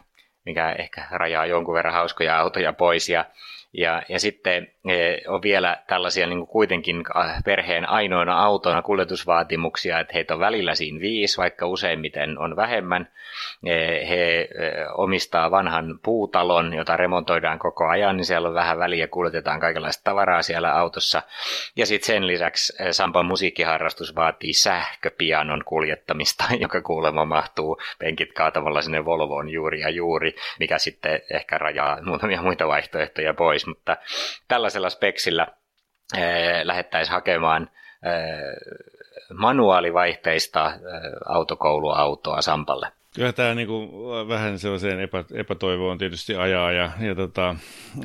mikä ehkä rajaa jonkun verran hauskoja autoja pois. Ja ja, ja sitten on vielä tällaisia niin kuin kuitenkin perheen ainoina autoina kuljetusvaatimuksia, että heitä on välillä siinä viisi, vaikka useimmiten on vähemmän. E, he e, omistaa vanhan puutalon, jota remontoidaan koko ajan, niin siellä on vähän väliä, kuljetetaan kaikenlaista tavaraa siellä autossa. Ja sitten sen lisäksi Sampan musiikkiharrastus vaatii sähköpianon kuljettamista, joka kuulemma mahtuu penkit kaatavalla sinne Volvoon juuri ja juuri, mikä sitten ehkä rajaa muutamia muita vaihtoehtoja pois mutta tällaisella speksillä eh, lähettäisiin hakemaan eh, manuaalivaihteista eh, autokouluautoa Sampalle. Kyllä tämä niin kuin, vähän sellaiseen epä, epätoivoon tietysti ajaa ja, ja tota,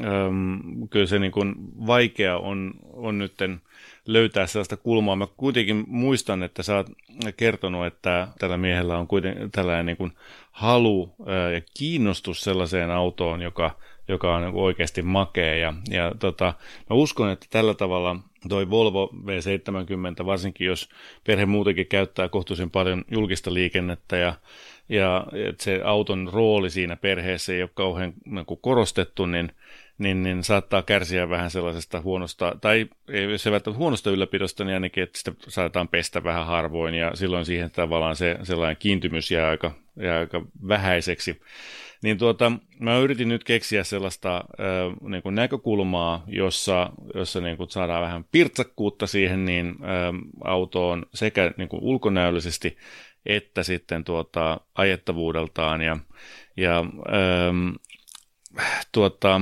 äm, kyllä se niin kuin, vaikea on, on nytten löytää sellaista kulmaa. Mä kuitenkin muistan, että sä oot kertonut, että tällä miehellä on kuitenkin tällainen niin kuin halu ää, ja kiinnostus sellaiseen autoon, joka joka on oikeasti makea. Ja, ja tota, mä uskon, että tällä tavalla toi Volvo V70, varsinkin jos perhe muutenkin käyttää kohtuullisen paljon julkista liikennettä ja, ja että se auton rooli siinä perheessä ei ole kauhean niin korostettu, niin, niin, niin saattaa kärsiä vähän sellaisesta huonosta, tai ei se välttämättä huonosta ylläpidosta, niin ainakin, että sitä saatetaan pestä vähän harvoin, ja silloin siihen tavallaan se sellainen kiintymys jää aika, jää aika vähäiseksi. Niin tuota, mä yritin nyt keksiä sellaista äh, niin kuin näkökulmaa, jossa, jossa niin kuin saadaan vähän pirtsakkuutta siihen niin äh, autoon sekä niin kuin ulkonäöllisesti että sitten tuota, ajettavuudeltaan. Ja, ja äh, tuota,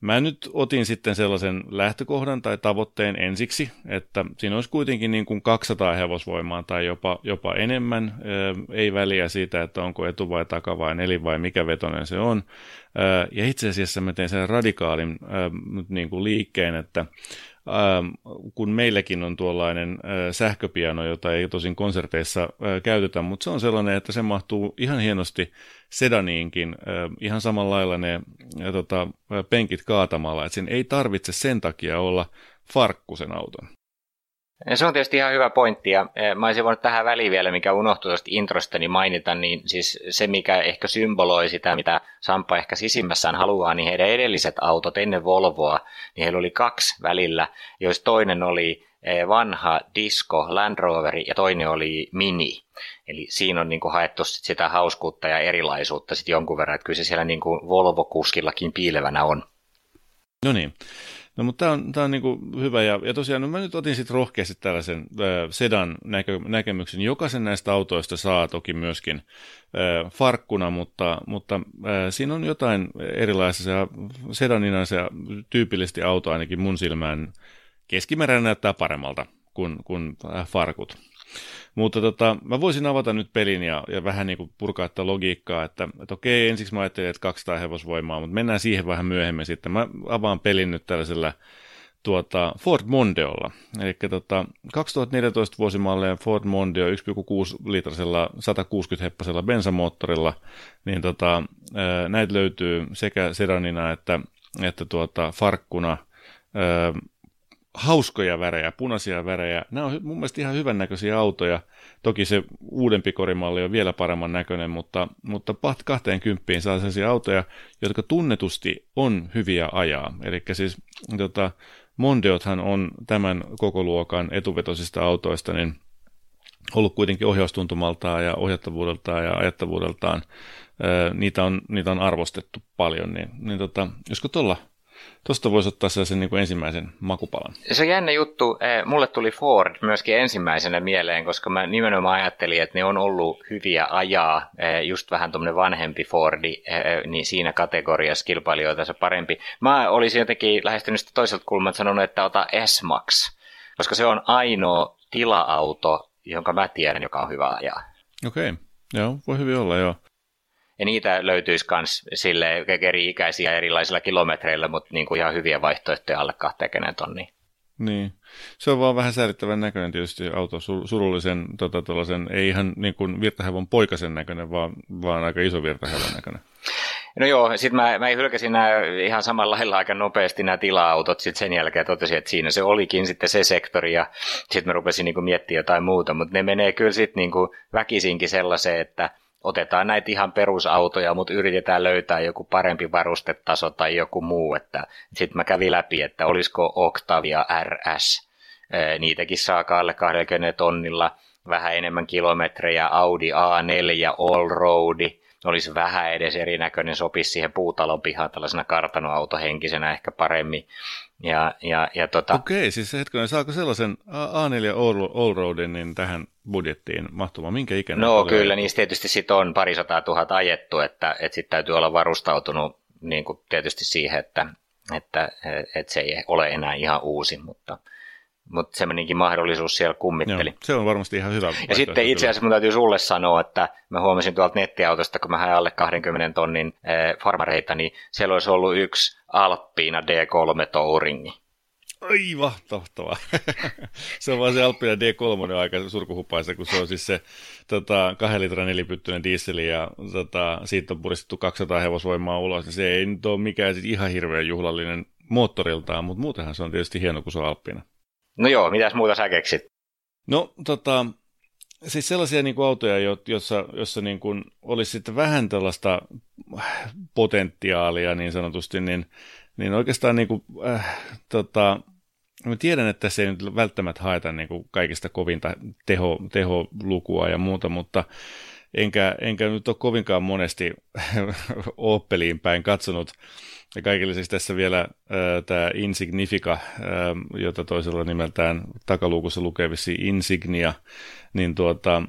Mä nyt otin sitten sellaisen lähtökohdan tai tavoitteen ensiksi, että siinä olisi kuitenkin niin kuin 200 hevosvoimaa tai jopa, jopa enemmän. Ei väliä siitä, että onko etu vai taka vai neli vai mikä vetonen se on. Ja itse asiassa mä tein sen radikaalin niin kuin liikkeen, että kun meilläkin on tuollainen äh, sähköpiano, jota ei tosin konserteissa käytetä, mutta se on sellainen, että se mahtuu ihan hienosti sedaniinkin, ihan samalla lailla ne tota, penkit kaatamalla, että sen ei tarvitse sen takia olla farkkusen auton. Se on tietysti ihan hyvä pointti, ja mä olisin voinut tähän väliin vielä, mikä unohtui tuosta introsta, niin mainita, niin siis se, mikä ehkä symboloi sitä, mitä Sampa ehkä sisimmässään haluaa, niin heidän edelliset autot ennen Volvoa, niin heillä oli kaksi välillä, joista toinen oli vanha Disco Land Roveri ja toinen oli Mini. Eli siinä on niin kuin haettu sit sitä hauskuutta ja erilaisuutta sit jonkun verran, että kyllä se siellä niin kuin Volvo-kuskillakin piilevänä on. No niin. No mutta tämä on, tää on niinku hyvä ja, ja tosiaan no mä nyt otin sitten rohkeasti tällaisen äh, sedan näkö, näkemyksen. Jokaisen näistä autoista saa toki myöskin äh, farkkuna, mutta, mutta äh, siinä on jotain erilaisia sedanina se tyypillisesti auto ainakin mun silmään keskimäärin näyttää paremmalta kuin, kuin äh, farkut. Mutta tota, mä voisin avata nyt pelin ja, ja vähän niin kuin purkaa tätä logiikkaa, että, että okei, ensiksi mä ajattelin, että 200 hevosvoimaa, mutta mennään siihen vähän myöhemmin sitten. Mä avaan pelin nyt tällaisella tuota, Ford Mondeolla. Eli tota, 2014 vuosimalleen Ford Mondeo 1,6 litrasella 160 heppasella bensamoottorilla, niin tota, näitä löytyy sekä sedanina että, että tuota, farkkuna hauskoja värejä, punaisia värejä. Nämä on mun mielestä ihan hyvän näköisiä autoja. Toki se uudempi korimalli on vielä paremman näköinen, mutta, mutta 20 saa sellaisia autoja, jotka tunnetusti on hyviä ajaa. Eli siis tota, Mondeothan on tämän koko luokan etuvetoisista autoista niin ollut kuitenkin ohjaustuntumaltaan ja ohjattavuudeltaan ja ajattavuudeltaan. Niitä on, niitä on arvostettu paljon, niin, niin tota, josko tuolla Tuosta voisi ottaa sellaisen niin kuin ensimmäisen makupalan. Se on jännä juttu. Mulle tuli Ford myöskin ensimmäisenä mieleen, koska mä nimenomaan ajattelin, että ne on ollut hyviä ajaa. Just vähän tuommoinen vanhempi Fordi, niin siinä kategoriassa kilpailijoita se parempi. Mä olisin jotenkin lähestynyt sitä toiselta kulmalta sanonut, että ota S-Max, koska se on ainoa tila-auto, jonka mä tiedän, joka on hyvä ajaa. Okei, okay. joo, voi hyvin olla, joo. Ja niitä löytyisi myös sille eri ikäisiä erilaisilla kilometreillä, mutta niin kuin ihan hyviä vaihtoehtoja alle 20 tonnia. Niin. Se on vaan vähän säädittävän näköinen tietysti auto, surullisen, tota, ei ihan niin kuin virtahevon poikasen näköinen, vaan, vaan aika iso virtahevon näköinen. No joo, sitten mä, mä hylkäsin nämä ihan samalla lailla aika nopeasti nämä tila-autot, sitten sen jälkeen totesin, että siinä se olikin sitten se sektori, ja sitten mä rupesin niin miettimään jotain muuta, mutta ne menee kyllä sitten niin väkisinkin sellaiseen, että – otetaan näitä ihan perusautoja, mutta yritetään löytää joku parempi varustetaso tai joku muu. Sitten mä kävin läpi, että olisiko Octavia RS. Niitäkin saa alle 20 tonnilla vähän enemmän kilometrejä, Audi A4, Allroadi, olisi vähän edes erinäköinen, sopisi siihen puutalon pihaan tällaisena kartanoautohenkisenä ehkä paremmin. Ja, ja, ja tota... Okei, siis hetkinen, saako sellaisen A4 Allroadin niin tähän budjettiin mahtumaan? Minkä ikäinen? No tulee? kyllä, niistä tietysti sit on parisataa tuhatta ajettu, että, että sitten täytyy olla varustautunut niin kuin tietysti siihen, että, että, että se ei ole enää ihan uusi, mutta, mutta semmoinenkin mahdollisuus siellä kummitteli. Joo, se on varmasti ihan hyvä. Ja sitten itse asiassa mun täytyy sulle sanoa, että mä huomasin tuolta nettiautosta, kun mä hain alle 20 tonnin äh, farmareita, niin siellä olisi ollut yksi Alppiina D3 Touringi. Aivan, tohtava. se on vaan se Alppina D3 aika surkuhupaisa, kun se on siis se tota, kahden litran nelipyttyinen dieseli ja tota, siitä on puristettu 200 hevosvoimaa ulos. Niin se ei nyt ole mikään sit ihan hirveän juhlallinen moottoriltaan, mutta muutenhan se on tietysti hieno, kun se on Alppina. No joo, mitäs muuta sä keksit? No tota, siis sellaisia niin kuin autoja, jossa, jossa niin kuin olisi sitten vähän tällaista potentiaalia niin sanotusti, niin, niin oikeastaan niin kuin, äh, tota, mä tiedän, että se ei nyt välttämättä haeta niin kuin kaikista kovinta teho, teholukua ja muuta, mutta enkä, enkä nyt ole kovinkaan monesti Opeliin päin katsonut. Ja kaikille siis tässä vielä äh, tämä Insignifica, äh, jota toisella nimeltään takaluukussa lukevisi Insignia, niin, tuota,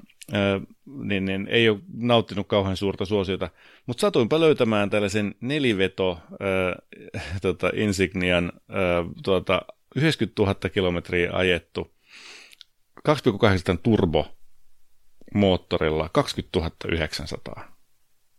niin, niin ei ole nauttinut kauhean suurta suosiota. Mutta satuinpa löytämään tällaisen neliveto äh, tota Insignian äh, tuota, 90 000 kilometriä ajettu 2,8 turbo moottorilla 20 900.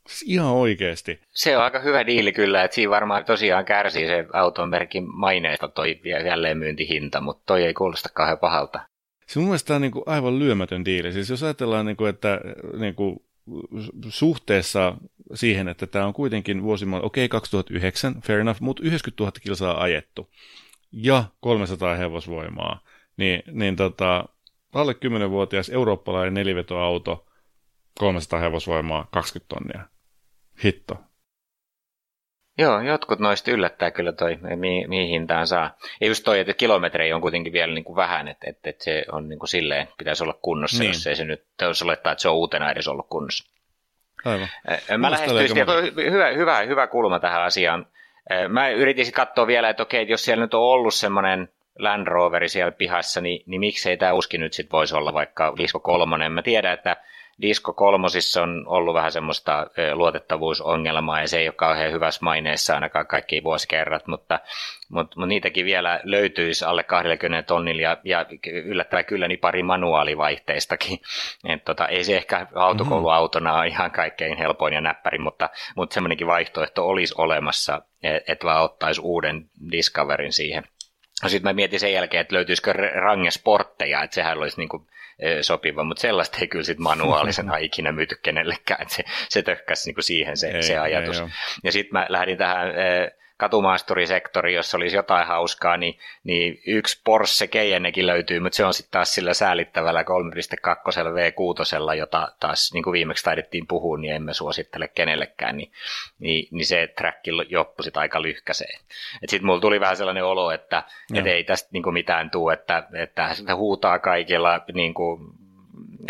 Siis ihan oikeasti. Se on aika hyvä diili kyllä, että siinä varmaan tosiaan kärsii se auton merkin maineesta toi jälleenmyyntihinta, mutta toi ei kuulosta kauhean pahalta. Se mun mielestä on niin kuin aivan lyömätön diili. Siis jos ajatellaan, niin kuin, että niin kuin suhteessa siihen, että tämä on kuitenkin vuosimalli, okei okay, 2009, fair enough, mutta 90 000 kilsaa ajettu ja 300 hevosvoimaa, niin, niin tota, alle 10-vuotias eurooppalainen nelivetoauto, 300 hevosvoimaa, 20 tonnia. Hitto. Joo, jotkut noista yllättää kyllä toi, mihin, mihin hintaan saa. Ja just toi, että kilometrejä on kuitenkin vielä niin kuin vähän, että, että, että se on niin kuin silleen, pitäisi olla kunnossa, niin. jos ei se nyt, jos olettaa, että se on uutena edes ollut kunnossa. Aivan. Mä lähestyisin, hyvä, hyvä, hyvä kulma tähän asiaan. Mä yritin katsoa vielä, että okei, jos siellä nyt on ollut semmoinen Land Roveri siellä pihassa, niin, niin miksei tämä uski nyt sitten voisi olla vaikka Disco 3. Mä tiedän, että Disco kolmosissa on ollut vähän semmoista luotettavuusongelmaa ja se ei ole kauhean hyvässä maineessa ainakaan kaikki vuosikerrat, mutta, mutta, mutta niitäkin vielä löytyisi alle 20 tonnilla ja, ja yllättävän kyllä niin pari manuaalivaihteistakin. Et tota, ei se ehkä autokouluautona ole ihan kaikkein helpoin ja näppärin, mutta, mutta semmoinenkin vaihtoehto olisi olemassa, että vaan ottaisi uuden Discoverin siihen sitten mä mietin sen jälkeen, että löytyisikö rangesportteja, että sehän olisi niin kuin sopiva, mutta sellaista ei kyllä sitten manuaalisena ikinä myyty kenellekään, että se, se tökkäsi niin siihen se, ei, se ajatus. Ei, ja sitten mä lähdin tähän katumaasturisektori, jos olisi jotain hauskaa, niin, niin yksi Porsche Cayennekin löytyy, mutta se on sitten taas sillä säälittävällä 3.2 V6, jota taas niin kuin viimeksi taidettiin puhua, niin emme suosittele kenellekään, niin, niin, niin se träkki joppui sitten aika lyhkäseen. Sitten mulla tuli vähän sellainen olo, että et ei tästä niin kuin mitään tule, että, että huutaa kaikilla niin kuin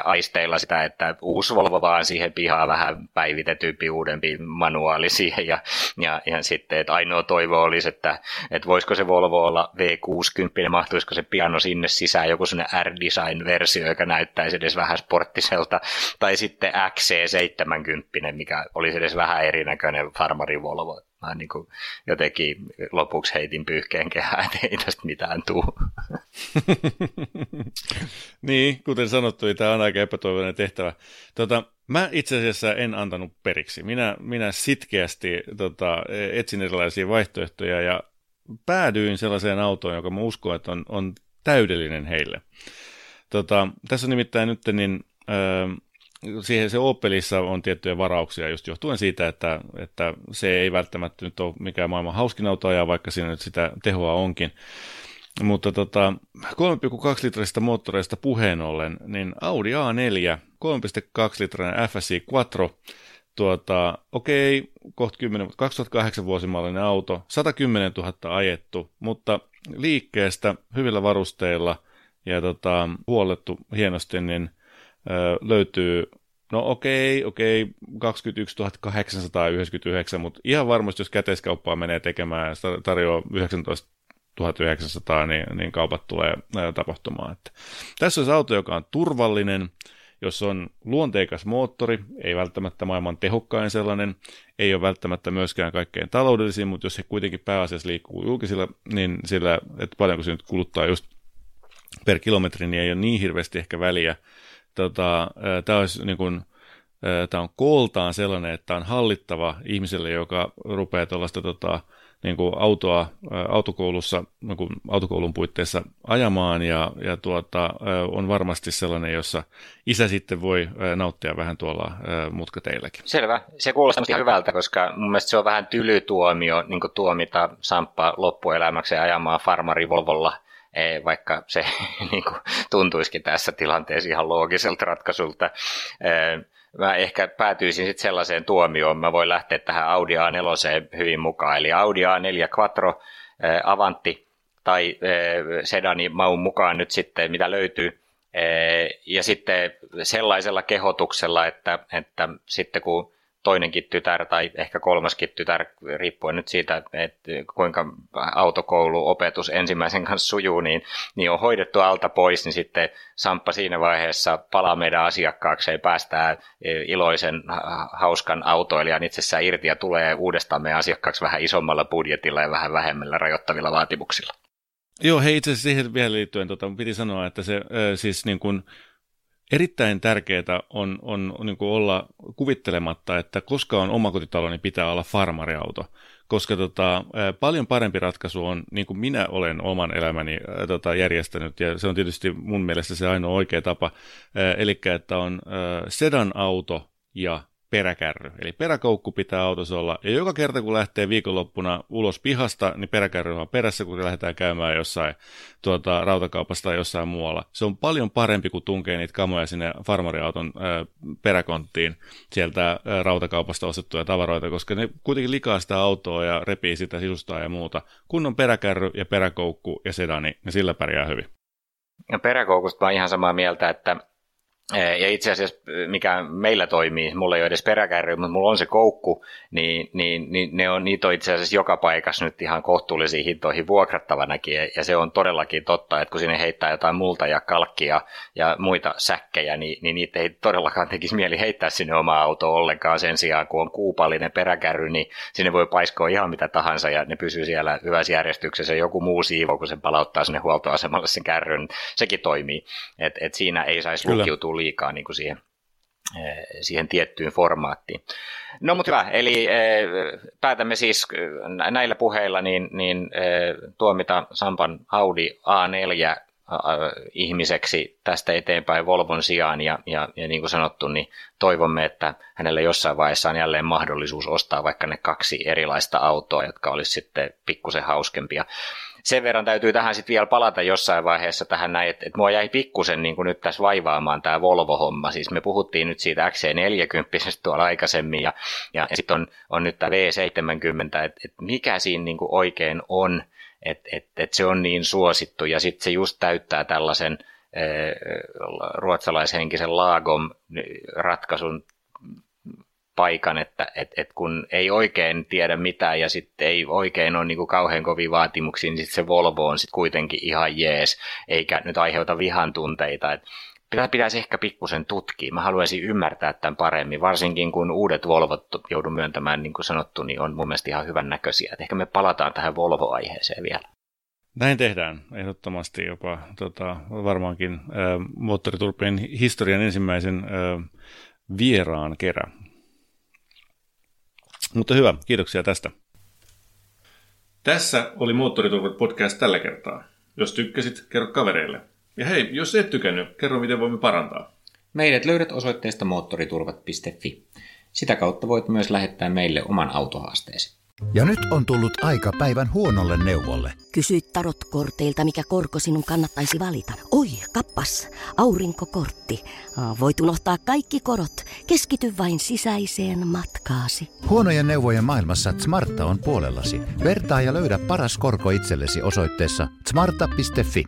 aisteilla sitä, että uusi Volvo vaan siihen pihaan vähän päivitetympi, uudempi manuaali siihen ja, ja, ja sitten, että ainoa toivo olisi, että, että voisiko se Volvo olla V60, mahtuisiko se piano sinne sisään, joku sellainen R-Design-versio, joka näyttäisi edes vähän sporttiselta, tai sitten XC70, mikä olisi edes vähän erinäköinen farmari Volvo mä niin kuin jotenkin lopuksi heitin pyyhkeen kehään, että ei tästä mitään tuu. niin, kuten sanottu, niin tämä on aika epätoivoinen tehtävä. Tota, mä itse asiassa en antanut periksi. Minä, minä sitkeästi tota, etsin erilaisia vaihtoehtoja ja päädyin sellaiseen autoon, joka mä uskon, että on, on täydellinen heille. Tota, tässä on nimittäin nyt niin, öö, siihen se Opelissa on tiettyjä varauksia just johtuen siitä, että, että se ei välttämättä nyt ole mikään maailman hauskin auto ajaa, vaikka siinä nyt sitä tehoa onkin. Mutta tota, 3,2 litrasta moottoreista puheen ollen, niin Audi A4, 3,2 litrainen FSI Quattro, tuota, okei, kohta 10, 2008 vuosimallinen auto, 110 000 ajettu, mutta liikkeestä hyvillä varusteilla ja tota, huollettu hienosti, niin löytyy, no okei, okei, 21 899, mutta ihan varmasti, jos käteiskauppaa menee tekemään ja tarjoaa 19 1900, niin, niin kaupat tulee tapahtumaan. Että tässä on auto, joka on turvallinen, jos on luonteikas moottori, ei välttämättä maailman tehokkain sellainen, ei ole välttämättä myöskään kaikkein taloudellisin, mutta jos se kuitenkin pääasiassa liikkuu julkisilla, niin sillä, että paljonko se nyt kuluttaa just per kilometri, niin ei ole niin hirveästi ehkä väliä, tota, tämä olisi niin kuin, tämä on kooltaan sellainen, että on hallittava ihmiselle, joka rupeaa tuollaista tota, niin kuin autoa autokoulussa, niin kuin autokoulun puitteissa ajamaan ja, ja tuota, on varmasti sellainen, jossa isä sitten voi nauttia vähän tuolla mutkateilläkin. Selvä. Se kuulostaa hyvältä, koska mun mielestä se on vähän tylytuomio niin tuomita Samppa loppuelämäkseen ajamaan farmari Volvolla – vaikka se niin kuin, tuntuisikin tässä tilanteessa ihan loogiselta ratkaisulta. Mä ehkä päätyisin sitten sellaiseen tuomioon, mä voin lähteä tähän Audi A4 hyvin mukaan, eli Audi A4 Quattro Avanti tai sedani maun mukaan nyt sitten, mitä löytyy, ja sitten sellaisella kehotuksella, että, että sitten kun toinenkin tytär tai ehkä kolmaskin tytär, riippuen nyt siitä, että kuinka autokouluopetus ensimmäisen kanssa sujuu, niin, niin on hoidettu alta pois, niin sitten Samppa siinä vaiheessa palaa meidän asiakkaakseen, päästään iloisen, hauskan autoilijan itsessään irti ja tulee uudestaan meidän asiakkaaksi vähän isommalla budjetilla ja vähän vähemmällä rajoittavilla vaatimuksilla. Joo, hei itse asiassa siihen vielä liittyen tota, piti sanoa, että se äh, siis niin kuin, erittäin tärkeää on, on, on kuin olla kuvittelematta, että koska on omakotitalo, niin pitää olla farmariauto. Koska tota, paljon parempi ratkaisu on, niin kuin minä olen oman elämäni tota, järjestänyt, ja se on tietysti mun mielestä se ainoa oikea tapa, eli että on sedan auto ja peräkärry. Eli peräkoukku pitää autossa olla. Ja joka kerta, kun lähtee viikonloppuna ulos pihasta, niin peräkärry on perässä, kun lähdetään käymään jossain tuota, rautakaupasta tai jossain muualla. Se on paljon parempi, kuin tunkee niitä kamoja sinne farmariauton ää, peräkonttiin sieltä ää, rautakaupasta ostettuja tavaroita, koska ne kuitenkin likaa sitä autoa ja repii sitä sisustaa ja muuta. Kun on peräkärry ja peräkoukku ja sedani, niin sillä pärjää hyvin. Ja peräkoukusta mä ihan samaa mieltä, että ja itse asiassa mikä meillä toimii, mulla ei ole edes peräkärry, mutta mulla on se koukku, niin, niin, niin ne on, niitä on itse asiassa joka paikassa nyt ihan kohtuullisiin hintoihin vuokrattavanakin. Ja se on todellakin totta, että kun sinne heittää jotain multa ja kalkkia ja muita säkkejä, niin, niin niitä ei todellakaan tekisi mieli heittää sinne omaa autoa ollenkaan sen sijaan, kun on kuupallinen peräkärry, niin sinne voi paiskoa ihan mitä tahansa ja ne pysyy siellä hyvässä järjestyksessä. Joku muu siivo, kun se palauttaa sinne huoltoasemalle sen kärryn, sekin toimii. Et, et siinä ei saisi lukiutua liikaa niin kuin siihen siihen tiettyyn formaattiin. No mutta hyvä, eli päätämme siis näillä puheilla niin, niin tuomita Sampan Audi A4 ihmiseksi tästä eteenpäin Volvon sijaan ja, ja, ja niin kuin sanottu, niin toivomme, että hänelle jossain vaiheessa on jälleen mahdollisuus ostaa vaikka ne kaksi erilaista autoa, jotka olisi sitten pikkusen hauskempia. Sen verran täytyy tähän sitten vielä palata jossain vaiheessa tähän näin, että, että mua jäi pikkusen niin kuin nyt tässä vaivaamaan tämä Volvo-homma. Siis me puhuttiin nyt siitä XC40 tuolla aikaisemmin ja, ja, sitten on, on nyt tämä V70, että, että mikä siinä niin kuin oikein on, että et, et se on niin suosittu ja sitten se just täyttää tällaisen eh, ruotsalaishenkisen laagom ratkaisun paikan, että et, et kun ei oikein tiedä mitään ja sitten ei oikein ole niinku kauhean kovia vaatimuksia, niin sitten se Volvo on sitten kuitenkin ihan jees, eikä nyt aiheuta vihan tunteita. Et Tätä pitäisi ehkä pikkusen tutkia. Mä haluaisin ymmärtää tämän paremmin, varsinkin kun uudet Volvot joudun myöntämään, niin kuin sanottu, niin on mun mielestä ihan hyvän näköisiä. Et ehkä me palataan tähän Volvo-aiheeseen vielä. Näin tehdään ehdottomasti jopa tota, varmaankin äh, moottoriturpeen historian ensimmäisen äh, vieraan kerä. Mutta hyvä, kiitoksia tästä. Tässä oli Moottoriturvat podcast tällä kertaa. Jos tykkäsit, kerro kavereille. Ja hei, jos et tykännyt, kerro miten voimme parantaa. Meidät löydät osoitteesta moottoriturvat.fi. Sitä kautta voit myös lähettää meille oman autohaasteesi. Ja nyt on tullut aika päivän huonolle neuvolle. Kysy tarotkorteilta, mikä korko sinun kannattaisi valita. Oi, kappas, aurinkokortti. Voit unohtaa kaikki korot. Keskity vain sisäiseen matkaasi. Huonojen neuvojen maailmassa Smarta on puolellasi. Vertaa ja löydä paras korko itsellesi osoitteessa smarta.fi.